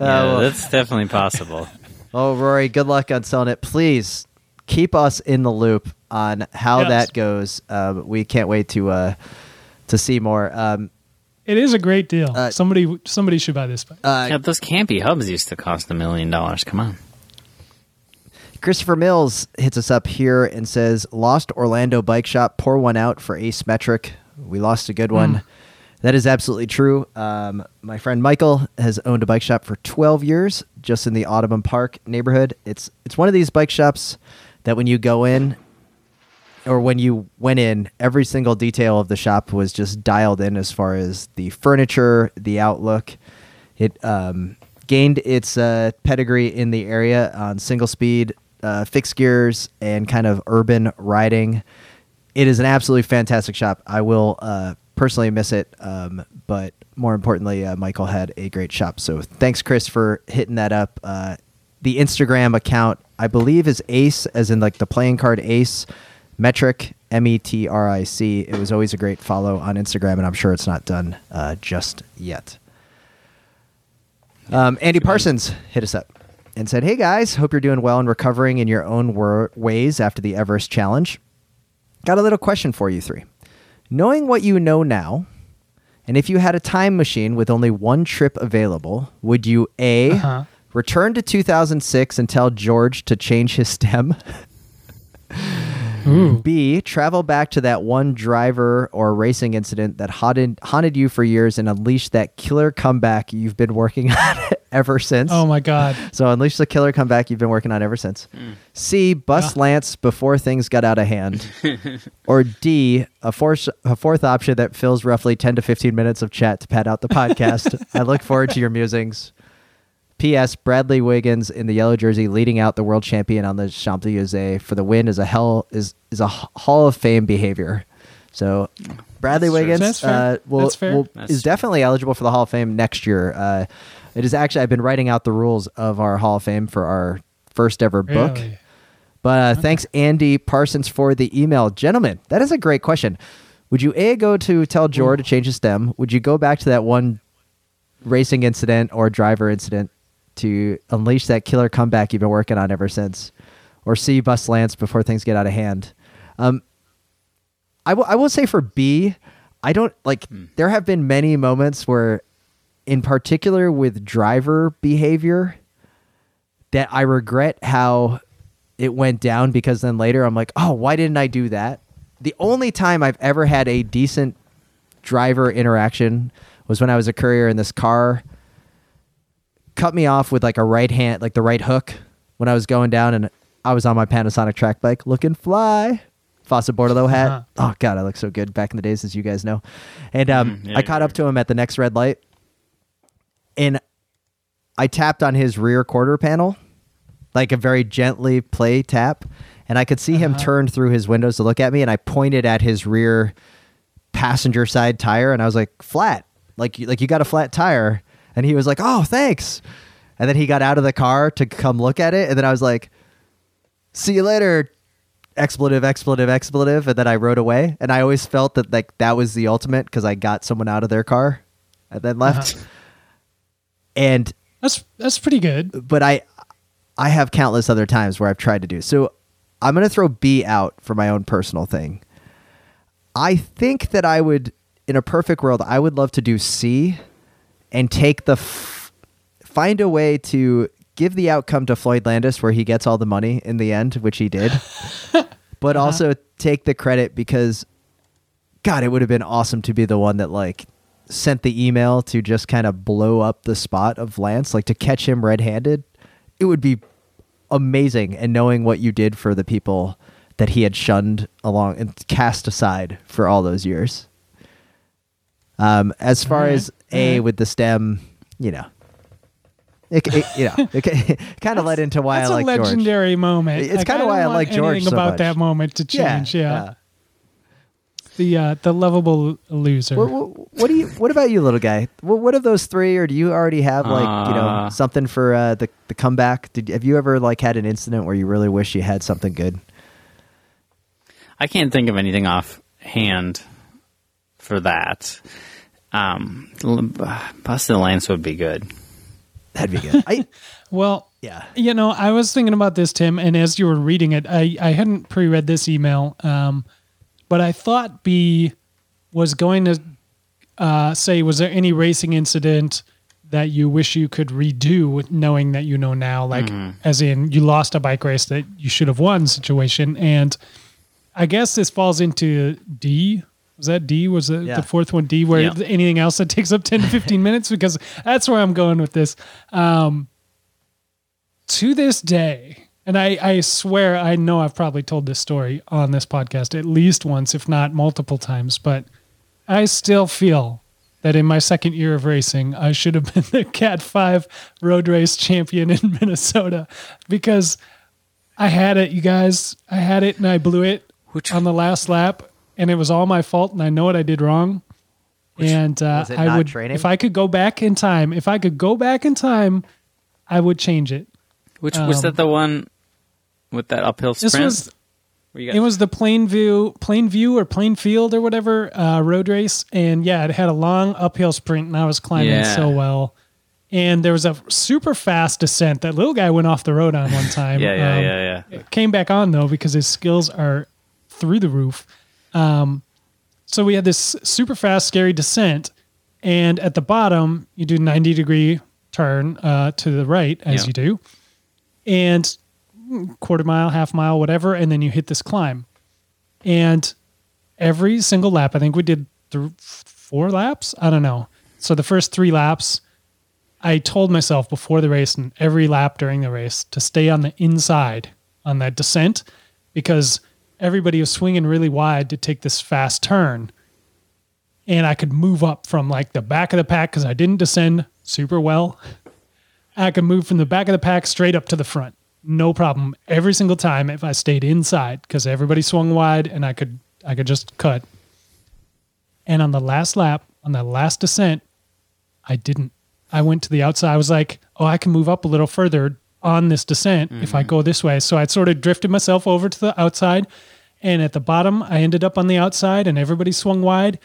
Yeah, well- that's definitely possible. Oh, Rory, good luck on selling it. Please keep us in the loop on how Yes. that goes. Um, we can't wait to uh, to see more. Um, It is a great deal. Uh, somebody somebody should buy this bike. uh, yeah, those campy hubs used to cost a million dollars. Come on. Christopher Mills hits us up here and says, "Lost Orlando bike shop. Pour one out for Ace Metric. We lost a good one." That is absolutely true. Um, my friend Michael has owned a bike shop for 12 years, just in the Audubon Park neighborhood. It's it's one of these bike shops that when you go in, or when you went in, every single detail of the shop was just dialed in as far as the furniture, the outlook. It um, gained its uh, pedigree in the area on single speed, uh, fixed gears, and kind of urban riding. It is an absolutely fantastic shop. I will uh, personally miss it, um, but more importantly, uh, Michael had a great shop. So thanks, Chris, for hitting that up. Uh, the Instagram account, I believe, is Ace, as in like the playing card Ace Metric M E T R I C. It was always a great follow on Instagram, and I'm sure it's not done uh, just yet. Um, Andy Parsons hit us up and said, "Hey guys, hope you're doing well and recovering in your own wor- ways after the Everest challenge. Got a little question for you three. Knowing what you know now, and if you had a time machine with only one trip available, would you a Uh-huh. return to 2006 and tell George to change his stem?" Mm. B, travel back to that one driver or racing incident that haunted, haunted you for years and unleash that killer comeback you've been working on ever since. Oh my god. So unleash the killer comeback you've been working on ever since. Mm. C, bust Lance before things got out of hand. or D, a fourth, a fourth option that fills roughly 10 to 15 minutes of chat to pad out the podcast. I look forward to your musings. P.S. Bradley Wiggins in the yellow jersey leading out the world champion on the Champs Elysees for the win is a hell is is a Hall of Fame behavior. So Bradley That's. Wiggins That's fair. uh, will, That's fair. will- That's is true. definitely eligible for the Hall of Fame next year. Uh, it is actually I've been writing out the rules of our Hall of Fame for our first ever book. Really? But uh, thanks, Andy Parsons, for the email. Gentlemen, that is a great question. Would you A, go to tell Jor to change his stem? Would you go back to that one racing incident or driver incident to unleash that killer comeback you've been working on ever since? Or C, bust Lance before things get out of hand? Um, I will I will say for B, I don't like there have been many moments where in particular with driver behavior that I regret how it went down because then later I'm like, "Oh, why didn't I do that?" The only time I've ever had a decent driver interaction was when I was a courier and this car cut me off with like a right hand, like the right hook when I was going down and I was on my Panasonic track bike looking fly. Fawcett Bordelot hat. Uh-huh. Oh god, I look so good back in the days, as you guys know. And um, Mhm, yeah, I caught yeah. up to him at the next red light, and I tapped on his rear quarter panel, like a very gently play tap, and I could see him turn through his windows to look at me, and I pointed at his rear passenger side tire, and I was like, "Flat, like you- like you got a flat tire," and he was like, "Oh, thanks," and then he got out of the car to come look at it, and then I was like, "See you later." expletive expletive expletive. And then i rode away. And i always felt that like that was the ultimate because i got someone out of their car and then left. Uh-huh. And That's that's pretty good. but i i have countless other times where i've tried to do so i'm going to throw b out for my own personal thing. I think that i would in a perfect world i would love to do c and take the f- find a way to give the outcome to Floyd Landis where he gets all the money in the end, which he did, but uh-huh. also take the credit because, God, it would have been awesome to be the one that like sent the email to just kind of blow up the spot of Lance, like to catch him red handed. It would be amazing. And knowing what you did for the people that he had shunned along and cast aside for all those years. Um, as far Alright, as A alright. with the stem, you know, it, it you know, it, kind of led into why That's I like a George. legendary moment. It's Like, kinda don't why I want like George anything so about much. that moment to Yeah, change. Yeah, the uh, the lovable loser. What, what, what do you? What about you, little guy? What, what of those three, or do you already have like you know Uh. something for uh, the the comeback? Did have you ever like had an incident where you really wish you had something good? I can't think of anything offhand for that. Um, l- Busted Lance would be good. That'd be good. I Well, yeah. You know, I was thinking about this, Tim, and as you were reading it, I, I hadn't pre read this email, um, but I thought B was going to uh, say, was there any racing incident that you wish you could redo, knowing that you know now, like, as in you lost a bike race that you should have won situation? And I guess this falls into D. Was that D? Was it Yeah. the fourth one D? Where Yeah. anything else that takes up 10 to 15 minutes? Because that's where I'm going with this um, to this day, and I, I swear I know I've probably told this story on this podcast at least once, if not multiple times, but I still feel that in my second year of racing, I should have been the Cat 5 road race champion in Minnesota because I had it, you guys. I had it and I blew it Which- on the last lap, and it was all my fault, and I know what I did wrong. and uh, was it I not would, training? if I could go back in time, if I could go back in time, I would change it. Which was Um, that the one with that uphill sprint? This was Where you got- It was the Plainview, Plainview or Plainfield or whatever uh, road race, and yeah, it had a long uphill sprint, and I was climbing Yeah. so well. And there was a super fast descent that little guy went off the road on one time. yeah, yeah, Um, yeah, yeah. Came back on though because his skills are through the roof. Um, so we had this super fast, scary descent, and at the bottom you do 90 degree turn uh, to the right as Yeah. you do, and quarter mile, half mile, whatever, and then you hit this climb. And every single lap, I think we did th- four laps. I don't know. So the first three laps, I told myself before the race and every lap during the race to stay on the inside on that descent because everybody was swinging really wide to take this fast turn. And I could move up from like the back of the pack because I didn't descend super well. I could move from the back of the pack straight up to the front. No problem. Every single time if I stayed inside because everybody swung wide and I could I could just cut. And on the last lap, on that last descent, I didn't. I went to the outside. I was like, oh, I can move up a little further on this descent if I mm-hmm. go this way. So I'd sort of drifted myself over to the outside. And at the bottom, I ended up on the outside and everybody swung wide.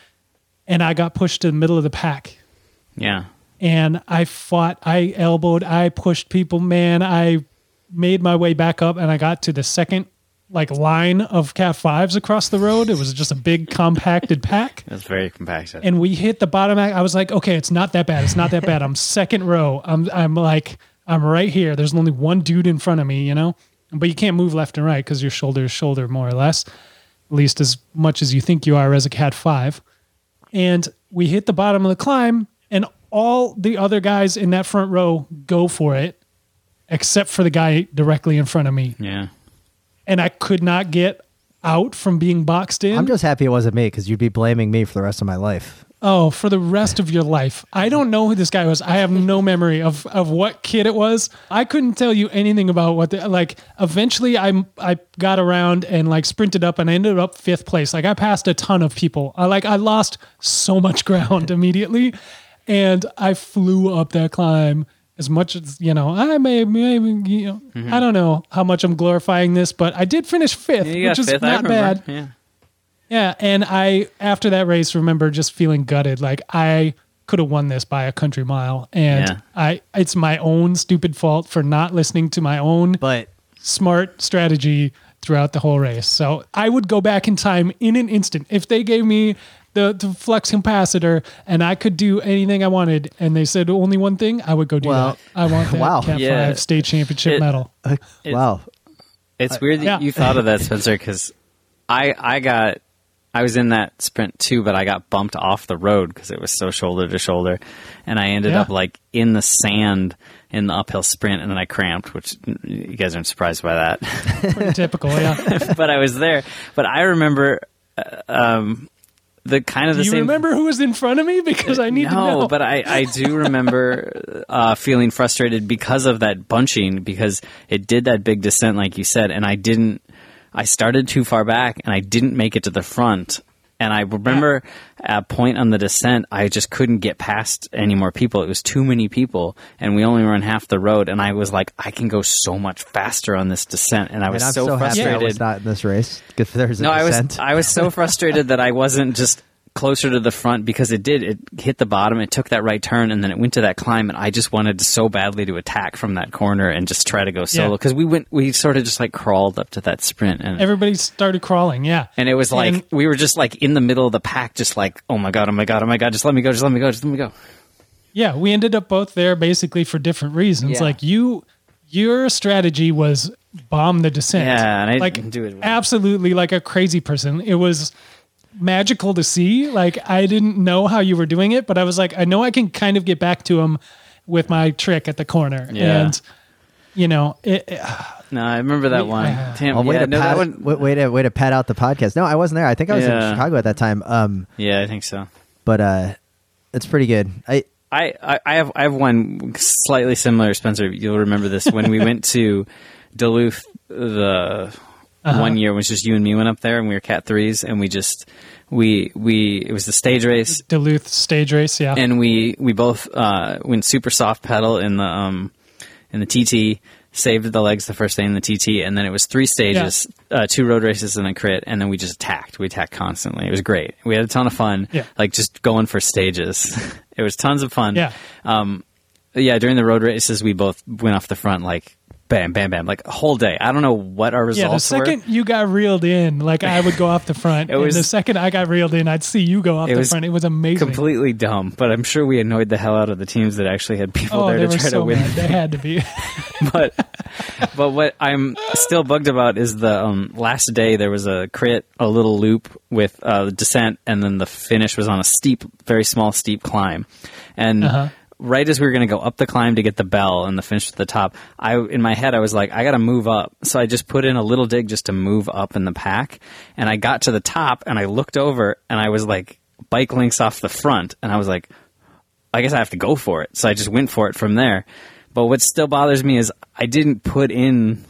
And I got pushed to the middle of the pack yeah. and I fought, I elbowed, I pushed people, man. I made my way back up and I got to the second like line of cat fives across the road. It was just a big compacted pack. It was very compacted. And we hit the bottom. I was like, okay, it's not that bad. It's not that bad. I'm second row. I'm I'm like I'm right here. There's only one dude in front of me, you know? But you can't move left and right because your shoulder is shoulder more or less. At least as much as you think you are as a cat five and we hit the bottom of the climb and all the other guys in that front row go for it except for the guy directly in front of me yeah. and i could not get out from being boxed in I'm just happy it wasn't me because you'd be blaming me for the rest of my life. Oh for the rest of your life. I don't know who this guy was. I have no memory of, of what kid it was. I couldn't tell you anything about what the, like eventually i i got around and like sprinted up and i ended up fifth place. Like i passed a ton of people. I like i lost so much ground immediately and i flew up that climb as much as you know i may maybe you know i don't know how much i'm glorifying this but i did finish fifth Yeah, which is fifth. Not bad. Yeah. Yeah, and I after that race remember just feeling gutted like I could have won this by a country mile and Yeah. I it's my own stupid fault for not listening to my own But smart strategy throughout the whole race. So I would go back in time in an instant if they gave me the, the flux capacitor, and I could do anything I wanted. And they said only one thing, I would go do Well, that. I want that wow. Cat Yeah. Five state championship It- medal. It- wow. It's weird that yeah. you thought of that, Spencer, because I I got I was in that sprint too, but I got bumped off the road because it was so shoulder to shoulder, and I ended Yeah. up like in the sand in the uphill sprint, and then I cramped, which you guys aren't surprised by that. Pretty typical, yeah. but I was there. But I remember uh, um, the kind of Do the you same. remember who was in front of me? Because I need no, to know. but I, I do remember uh, feeling frustrated because of that bunching because it did that big descent, like you said, and I didn't. I started too far back and I didn't make it to the front. And I remember at a point on the descent, I just couldn't get past any more people. It was too many people, and we only run half the road. And I was like, I can go so much faster on this descent. And I And was I'm so, so, happy frustrated. I was not in this race. If there's a No, I was. I was so frustrated that I wasn't just closer to the front because it did it hit the bottom it took that right turn and then it went to that climb and I just wanted so badly to attack from that corner and just try to go solo Yeah. because we went we sort of just like crawled up to that sprint and Everybody started crawling, yeah. and it was like And- we were just like in the middle of the pack just like oh my god oh my god oh my god just let me go just let me go just let me go Yeah, we ended up both there basically for different reasons. Yeah. Like you, your strategy was bomb the descent. Yeah, and I like didn't do it well. absolutely like a crazy person. It was magical to see. Like I didn't know how you were doing it, but I was like, I know I can kind of get back to him with my trick at the corner. Yeah. And you know, it, it- no I remember that We- one uh, Damn, Oh, way yeah, to no, that pat, one, way, way to way to pat out the podcast. No, I wasn't there. I think I was in Chicago at that time. Um, yeah I think so but uh, it's pretty good. I I, I, I have I have one slightly similar, Spencer. You'll remember this when we went to Duluth the Uh-huh. one year, it was just you and me went up there, and we were cat threes, and we just we we it was the stage race, Duluth stage race, yeah. and we we both uh, went super soft pedal in the um in the TT. Saved the legs the first day in the TT, and then it was three stages, uh, two road races and a crit, and then we just attacked. We attacked constantly. It was great. We had a ton of fun, Yeah. like just going for stages. it was tons of fun. Yeah. Um, yeah, during the road races, we both went off the front like bam, bam, bam, like a whole day. I don't know what our results. yeah, the second were. you got reeled in, like I would go off the front. It and the second I got reeled in, I'd see you go off the front. It was amazing. Completely dumb, but I'm sure we annoyed the hell out of the teams that actually had people Oh, there to try so to win. mad. They had to be. but but what I'm still bugged about is the um, last day there was a crit, a little loop with uh, the descent, and then the finish was on a steep, very small steep climb, and. Uh-huh. Right as we were going to go up the climb to get the bell and the finish at the top, I in my head I was like, I got to move up. So I just put in a little dig just to move up in the pack, and I got to the top and I looked over and I was like bike links off the front, and I was like, I guess I have to go for it. So I just went for it from there. But what still bothers me is I didn't put in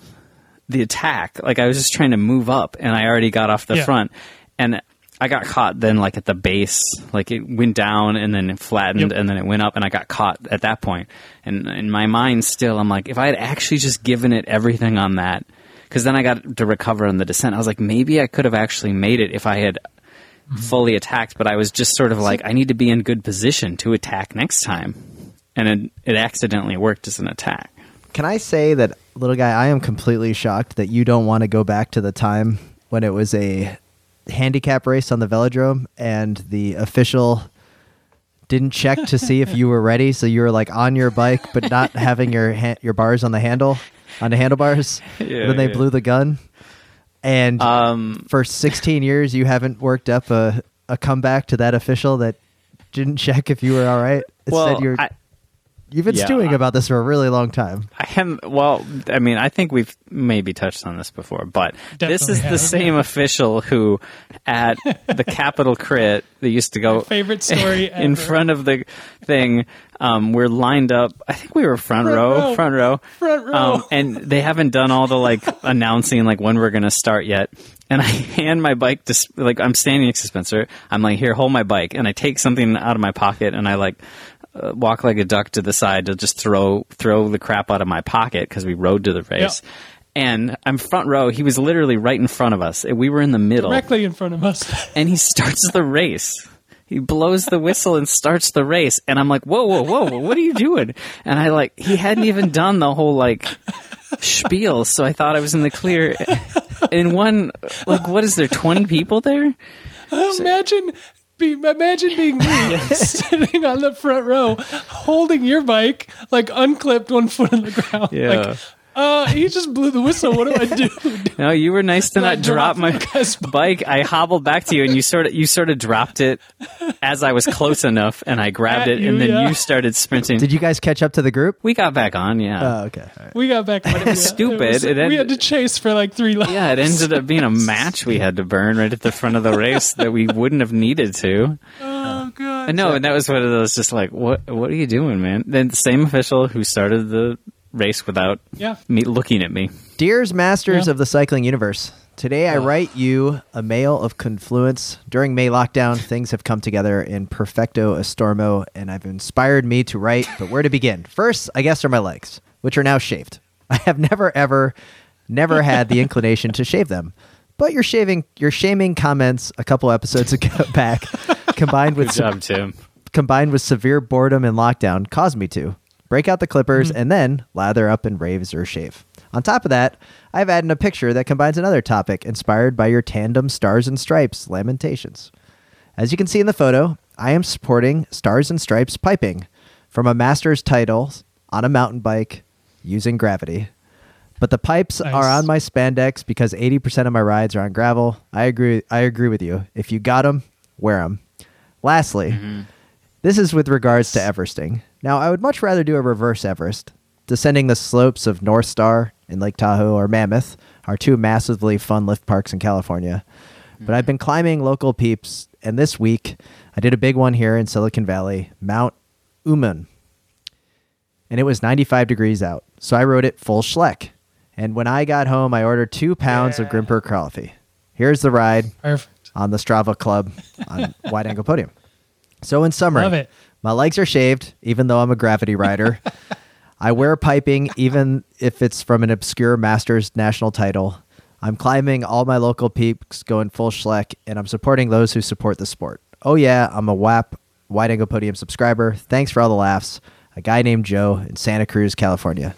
the attack. Like I was just trying to move up and I already got off the Yeah. front. And I got caught then like at the base. Like it went down and then it flattened Yep. and then it went up and I got caught at that point. And in my mind still I'm like if I had actually just given it everything on that cuz then I got to recover on the descent. I was like maybe I could have actually made it if I had mm-hmm. fully attacked, but I was just sort of like, I need to be in good position to attack next time. And it, it accidentally worked as an attack. can I say that little guy? I am completely shocked that you don't want to go back to the time when it was a handicap race on the velodrome and the official didn't check to see if you were ready, so you were like on your bike but not having your ha- your bars on the handle on the handlebars. Yeah, then they yeah. blew the gun, and Um, for 16 years you haven't worked up a, a comeback to that official that didn't check if you were all right. It well, said you're I, you've been yeah, stewing I- about this for a really long time. I haven't, well, I mean, I think we've maybe touched on this before, but this Definitely is the same official who at the Capitol Crit, they used to go favorite story in ever. front of the thing. Um, we're lined up. I think we were front, Front row, row. front row, Front row. Um, and they haven't done all the like announcing like when we're gonna start yet. And I hand my bike to like I'm standing next to Spencer. I'm like, here, hold my bike, and I take something out of my pocket and I like uh, walk like a duck to the side to just throw throw the crap out of my pocket because we rode to the race. And I'm front row. He was literally right in front of us. We were in the middle Directly in front of us. and he starts the race. He blows the whistle and starts the race, and I'm like, "Whoa, whoa, whoa! What are you doing?" And I like, he hadn't even done the whole like spiel, so I thought I was in the clear. In one, like, what is there? Twenty people there? Imagine be, imagine being me sitting on the front row, holding your bike, like unclipped, one foot on the ground. Yeah. Like, uh, he just blew the whistle. What do I do? No, you were nice to not drop drop my the bike. I hobbled back to you, and you sort of you sort of dropped it as I was close enough, and I grabbed At it, and then yeah. you started sprinting. Did you guys catch up to the group? we got back on, yeah. Oh, okay. All right. We got back. But it was stupid. It we ended- had to chase for like three laps. yeah, it ended up being a match we had to burn right at the front of the race that we wouldn't have needed to. Oh god. No, and that was one of those just like, what what are you doing, man? Then the same official who started the race without Yeah. me looking at me. Dear's Masters Yeah. of the Cycling Universe. Today I write you a mail of confluence. During May lockdown, things have come together in perfecto estormo, and I've inspired me to write. But where to begin? First, I guess, are my legs, which are now shaved. I have never, ever, never had the inclination to shave them. But your shaving, your shaming comments a couple episodes ago back, combined with Good some- job, Tim. combined with severe boredom and lockdown caused me to break out the clippers mm-hmm. and then lather up in raves or shave. On top of that, I've added a picture that combines another topic inspired by your tandem Stars and Stripes lamentations. As you can see in the photo, I am supporting Stars and Stripes piping from a master's title on a mountain bike using gravity. But the pipes Nice. are on my spandex because 80% of my rides are on gravel. I agree I agree with you. If you got them, wear them. Lastly, mm-hmm. This is with regards to Everesting. Now, I would much rather do a reverse Everest, descending the slopes of Northstar in Lake Tahoe or Mammoth, our two massively fun lift parks in California. But I've been climbing local peeps, and this week I did a big one here in Silicon Valley, Mount Umunhum. And it was 95 degrees out, so I rode it full schleck. And when I got home, I ordered two pounds of Grimpeur coffee. Here's the ride Perfect. on the Strava Club on Wide Angle Podium. So, in summary, Love it. my legs are shaved, even though I'm a gravity rider. I wear piping, even if it's from an obscure Masters national title. I'm climbing all my local peaks, going full schleck, and I'm supporting those who support the sport. Oh, yeah, I'm a WAP Wide Angle Podium subscriber. Thanks for all the laughs. A guy named Joe in Santa Cruz, California.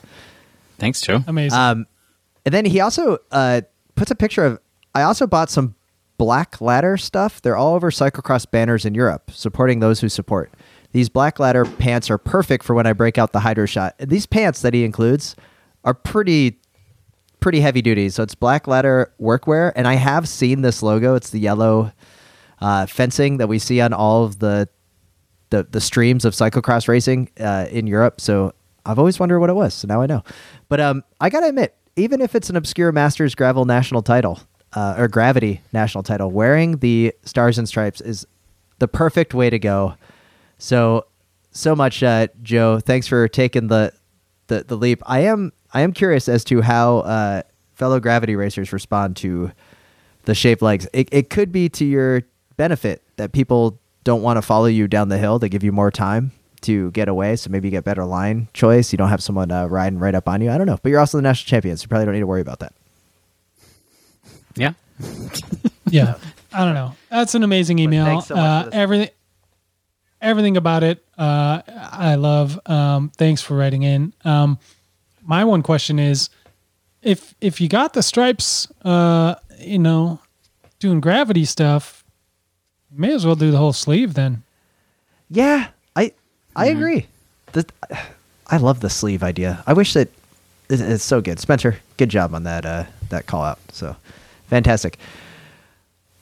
Thanks, Joe. Amazing. Um, and then he also uh, puts a picture of. I also bought some Blaklader stuff. They're all over cyclocross banners in Europe, supporting those who support. These Blaklader pants are perfect for when I break out the Hydroshot. These pants that he includes are pretty, pretty heavy duty. So it's Blaklader workwear, and I have seen this logo. It's the yellow uh, fencing that we see on all of the the the streams of cyclocross racing uh, in Europe. So I've always wondered what it was. So now I know. But um, I gotta admit, even if it's an obscure Masters Gravel national title uh, or Gravity national title, wearing the Stars and Stripes is the perfect way to go. So so much, uh, Joe. Thanks for taking the, the the leap. I am I am curious as to how uh, fellow gravity racers respond to the shaped legs. It, it could be to your benefit that people don't want to follow you down the hill. They give you more time to get away, so maybe you get better line choice. You don't have someone uh, riding right up on you. I don't know, but you're also the national champion, so you probably don't need to worry about that. Yeah. yeah i don't know that's an amazing email thanks so much uh, everything everything about it uh, i love um, thanks for writing in um, my one question is if if you got the stripes uh, you know doing gravity stuff may as well do the whole sleeve then Yeah, I I agree. The, I love the sleeve idea. I wish that it's so good. Spencer, good job on that uh, that call out. So fantastic,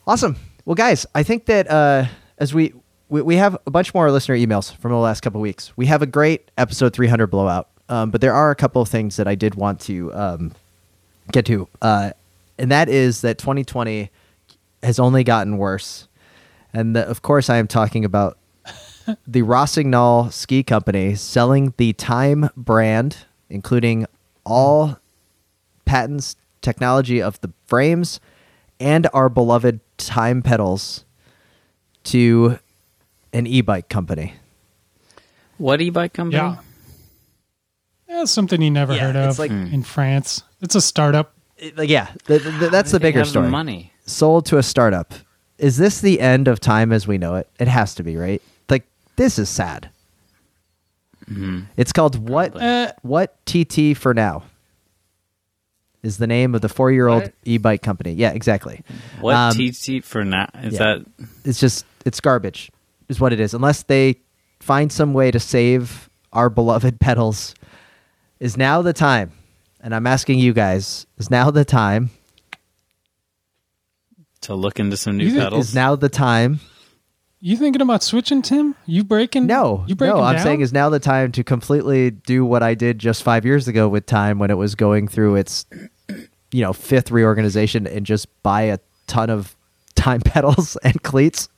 awesome. Well, guys, I think that uh, as we, we we have a bunch more listener emails from the last couple weeks. We have a great episode 300 blowout, um, but there are a couple of things that I did want to um, get to, uh, and that is that 2020 has only gotten worse. And the, of course, I am talking about the Rossignol Ski Company selling the Time brand, including all patents, technology of the frames, and our beloved Time pedals to an e-bike company. What e-bike company? yeah that's something you never Yeah, heard it's of like- in france it's a startup It- like, yeah, th- th- that's the bigger have the story. money. Sold to a startup. Is this the end of time as we know it? It has to be, right? Like this is sad. It's called what? Uh, what TT for now? Is the name of the four-year-old e-bike company? Yeah, exactly. What Um, TT for now? Is yeah. that It's just it's garbage, is what it is. Unless they find some way to save our beloved pedals, is now the time. And I'm asking you guys, is now the time? To look into some new pedals. Is now the time? You thinking about switching, Tim? You breaking? No, you breaking no. I'm down? saying is now the time to completely do what I did just five years ago with time when it was going through its, you know, fifth reorganization and just buy a ton of time pedals and cleats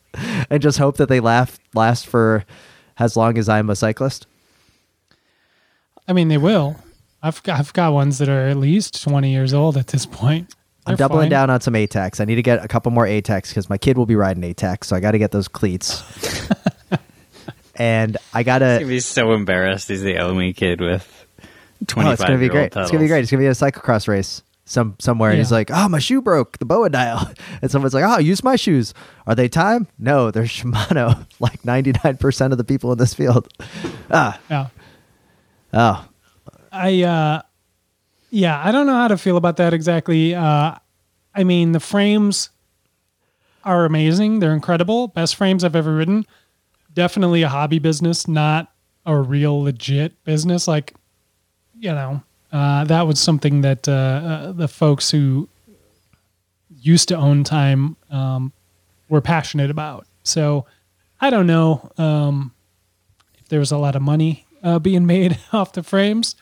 and just hope that they last last for as long as I'm a cyclist. I mean, they will. I've got, I've got ones that are at least 20 years old at this point. I'm doubling fine. down on some ATACs. I need to get a couple more ATACs because my kid will be riding ATACs, so I got to get those cleats. and I gotta. He'd be so embarrassed. He's the only kid with Oh, twenty-five. it's gonna be great. Pedals. It's gonna be great. It's gonna be a cyclocross race some somewhere. And he's like, "Oh, my shoe broke, the boa dial," and someone's like, "Oh, use my shoes. Are they time? No, they're Shimano. Like 99 percent of the people in this field. Ah, Yeah. oh, I uh yeah, I don't know how to feel about that exactly. Uh I mean, the frames are amazing. They're incredible. Best frames I've ever ridden. Definitely a hobby business, not a real legit business like you know, uh that was something that uh, uh the folks who used to own time um were passionate about. So, I don't know um if there was a lot of money uh, being made off the frames.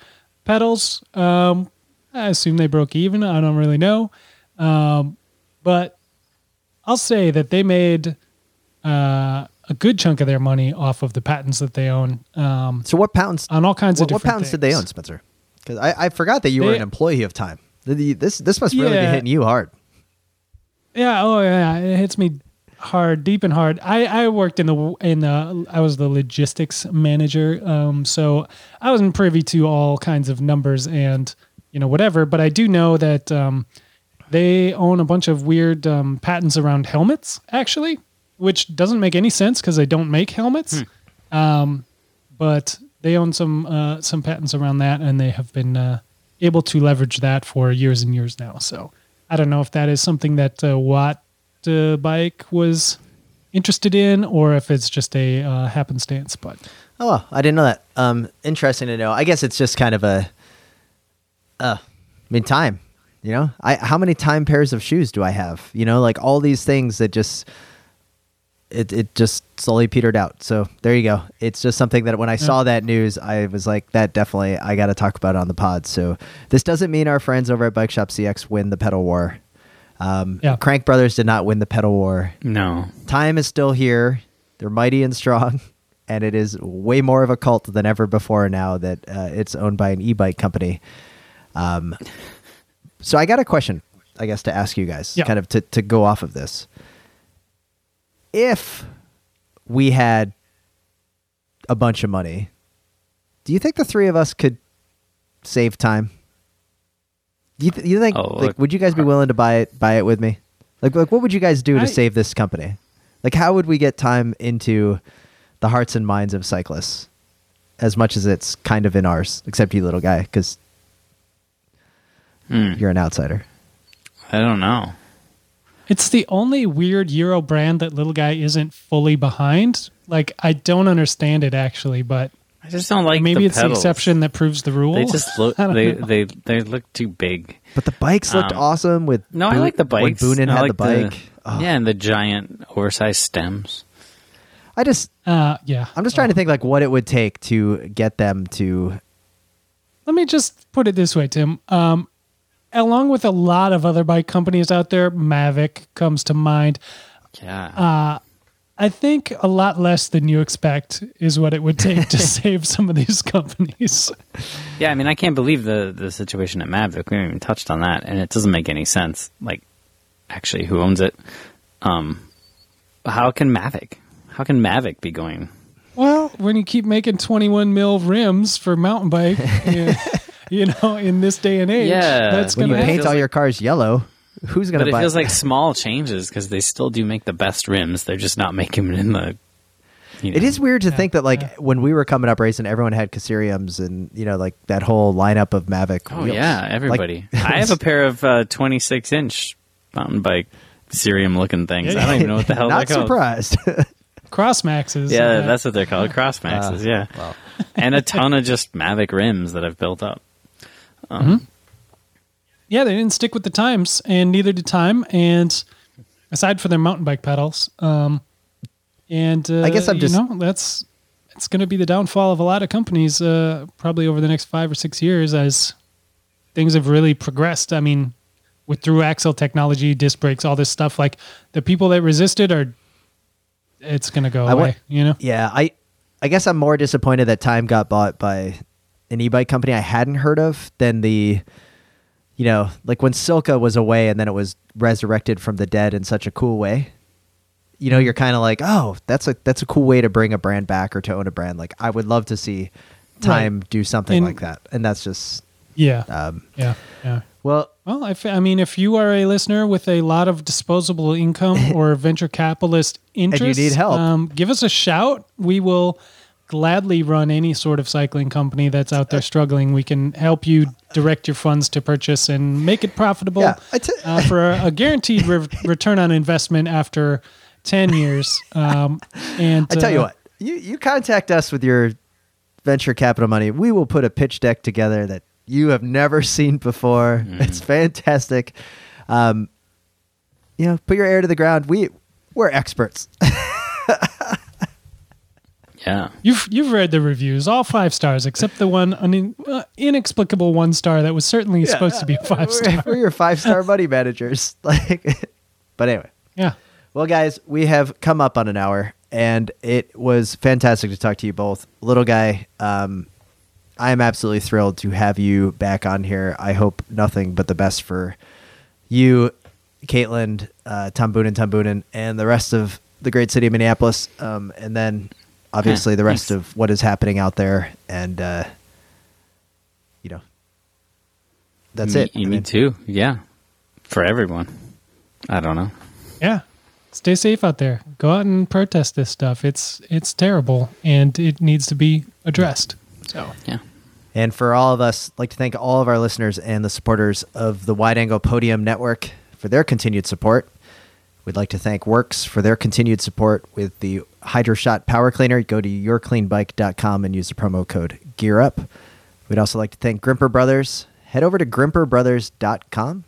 Pedals, um, I assume they broke even. I don't really know. Um, but I'll say that they made uh, a good chunk of their money off of the patents that they own um, so what pounds? on all kinds What, of what patents pounds did they things. own, Spencer? Because I, I forgot that you were an employee of Time. This this must really be hitting you hard. Yeah, oh yeah, it hits me hard, deep and hard. I I worked in the in the I was the logistics manager, um, so I wasn't privy to all kinds of numbers and you know whatever. But I do know that um, they own a bunch of weird um, patents around helmets, actually, which doesn't make any sense because they don't make helmets. Um, but they own some uh, some patents around that, and they have been uh, able to leverage that for years and years now. So I don't know if that is something that uh, Watt uh, Bike was interested in, or if it's just a uh, happenstance. But Oh, well, I didn't know that. Um, interesting to know. I guess it's just kind of a, uh, I mean, time. You know, I how many time pairs of shoes do I have? You know, like all these things that just, it it just slowly petered out. So there you go. It's just something that when I saw that news, I was like, that definitely I got to talk about it on the pod. So this doesn't mean our friends over at Bike Shop CX win the pedal war. Um, Yeah. Crank Brothers did not win the pedal war No. time is still here. They're mighty and strong, and it is way more of a cult than ever before now that uh, it's owned by an e-bike company. Um, so I got a question, I guess, to ask you guys, Yeah. kind of to, to go off of this. If we had a bunch of money, do you think the three of us could save time? Do you, th- you think Oh, like would you guys be willing to buy it buy it with me? Like like what would you guys do to I- save this company? Like how would we get time into the hearts and minds of cyclists as much as it's kind of in ours, except you little guy cuz Hmm. you're an outsider. I don't know. it's the only weird Euro brand that little guy isn't fully behind. Like I don't understand it actually, but I just don't like. maybe the it's the exception that proves the rule. They just look. I they they they look too big. But the bikes looked Um, awesome with No, I like the bikes. When Boonen I had like the bike. Oh, Yeah, and the giant oversized stems. I just uh, yeah. I'm just trying to think like what it would take to get them to Let me just put it this way, Tim. Um, along with a lot of other bike companies out there, Mavic comes to mind. Yeah. Uh, I think a lot less than you expect is what it would take to save some of these companies. yeah, I mean, I can't believe the the situation at Mavic. We haven't even touched on that, and it doesn't make any sense. Like, actually, who owns it? Um, how can Mavic? How can Mavic be going? Well, when you keep making 21 mil rims for mountain bike, you know, in this day and age, Yeah, that's when going you to paint feels all your cars yellow, who's going But to it feels like small changes because they still do make the best rims. They're just not making them in the. You know, It is weird to think that like yeah. when we were coming up racing, everyone had Ksyriums and you know like that whole lineup of Mavic. Oh wheels. yeah, Like, everybody. I have a pair of uh, 26 inch mountain bike Ksyrium looking things. Yeah, I don't even know what the hell Not they're called. surprised. Crossmaxes. Yeah, uh, that's what they're called. Crossmaxes. Uh, yeah, well. and a ton of just Mavic rims that I've built up. Yeah, they didn't stick with the times, and neither did time. And aside for their mountain bike pedals, um, and uh, I guess I'm you just- know that's it's going to be the downfall of a lot of companies, uh, probably over the next five or six years as things have really progressed. I mean, with through axle technology, disc brakes, all this stuff, like the people that resisted are, it's going to go I away. want- you know, yeah, I I guess I'm more disappointed that Time got bought by an e-bike company I hadn't heard of than the you know, like when Silca was away and then it was resurrected from the dead in such a cool way. You know, you're kind of like, "Oh, that's a that's a cool way to bring a brand back or to own a brand." Like I would love to see Time do something And- like that. And that's just yeah, um yeah, yeah. well, Well, I, f- I mean, if you are a listener with a lot of disposable income or venture capitalist interest, you need help. um, give us a shout. We will gladly run any sort of cycling company that's out there struggling. We can help you direct your funds to purchase and make it profitable Yeah, I t- uh, for a, a guaranteed re- return on investment after 10 years. Um, and I tell you uh, what, you you contact us with your venture capital money. We will put a pitch deck together that you have never seen before. It's fantastic. Um, you know, put your ear to the ground. We we're experts. Yeah, You've you've read the reviews, all five stars except the one un- uh, inexplicable one star that was certainly supposed to be a five We're, star. we're your five star money managers. Like, but anyway. Yeah. Well, guys, we have come up on an hour, and it was fantastic to talk to you both. Little guy, um, I am absolutely thrilled to have you back on here. I hope nothing but the best for you, Caitlin, uh, Tom Boonen, Tom Boonen, and the rest of the great city of Minneapolis. Um, and then obviously Yeah, the rest thanks. of what is happening out there. And, uh, you know, that's me, it. I Me mean, too. Yeah, for everyone. I don't know. Yeah. Stay safe out there. Go out and protest this stuff. It's it's terrible and it needs to be addressed. So Yeah. And for all of us, I'd like to thank all of our listeners and the supporters of the Wide Angle Podium Network for their continued support. We'd like to thank WORX for their continued support with the Hydroshot Power Cleaner. Go to yourcleanbike.com and use the promo code GEARUP. We'd also like to thank Grimpeur Brothers. Head over to grimpeurbrothers.com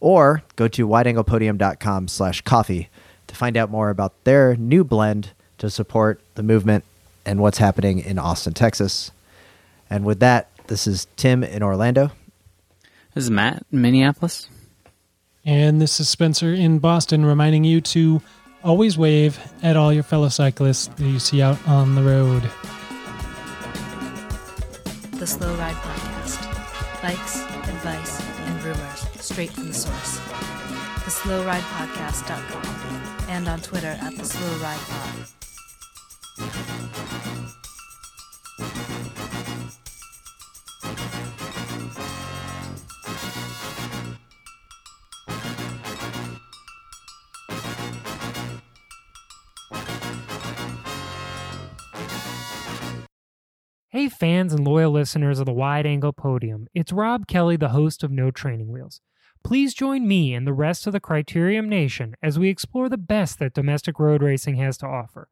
or go to wideanglepodium.com slash coffee to find out more about their new blend to support the movement and what's happening in Austin, Texas. And with that, this is Tim in Orlando. This is Matt in Minneapolis. And this is Spencer in Boston reminding you to always wave at all your fellow cyclists that you see out on the road. The Slow Ride Podcast. Bikes, advice, and rumors straight from the source. TheSlowRidePodcast.com and on Twitter at The Hey, fans and loyal listeners of the Wide Angle Podium. It's Rob Kelly, the host of No Training Wheels. Please join me and the rest of the Criterium Nation as we explore the best that domestic road racing has to offer.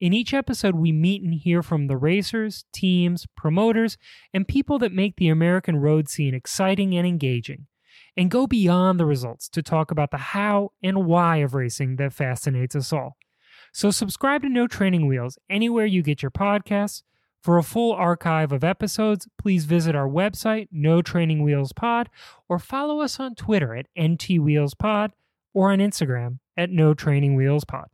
In each episode, we meet and hear from the racers, teams, promoters, and people that make the American road scene exciting and engaging, and go beyond the results to talk about the how and why of racing that fascinates us all. So, subscribe to No Training Wheels anywhere you get your podcasts. For a full archive of episodes, please visit our website, No Training Wheels Pod, or follow us on Twitter at NT Wheels Pod or on Instagram at No Training Wheels Pod.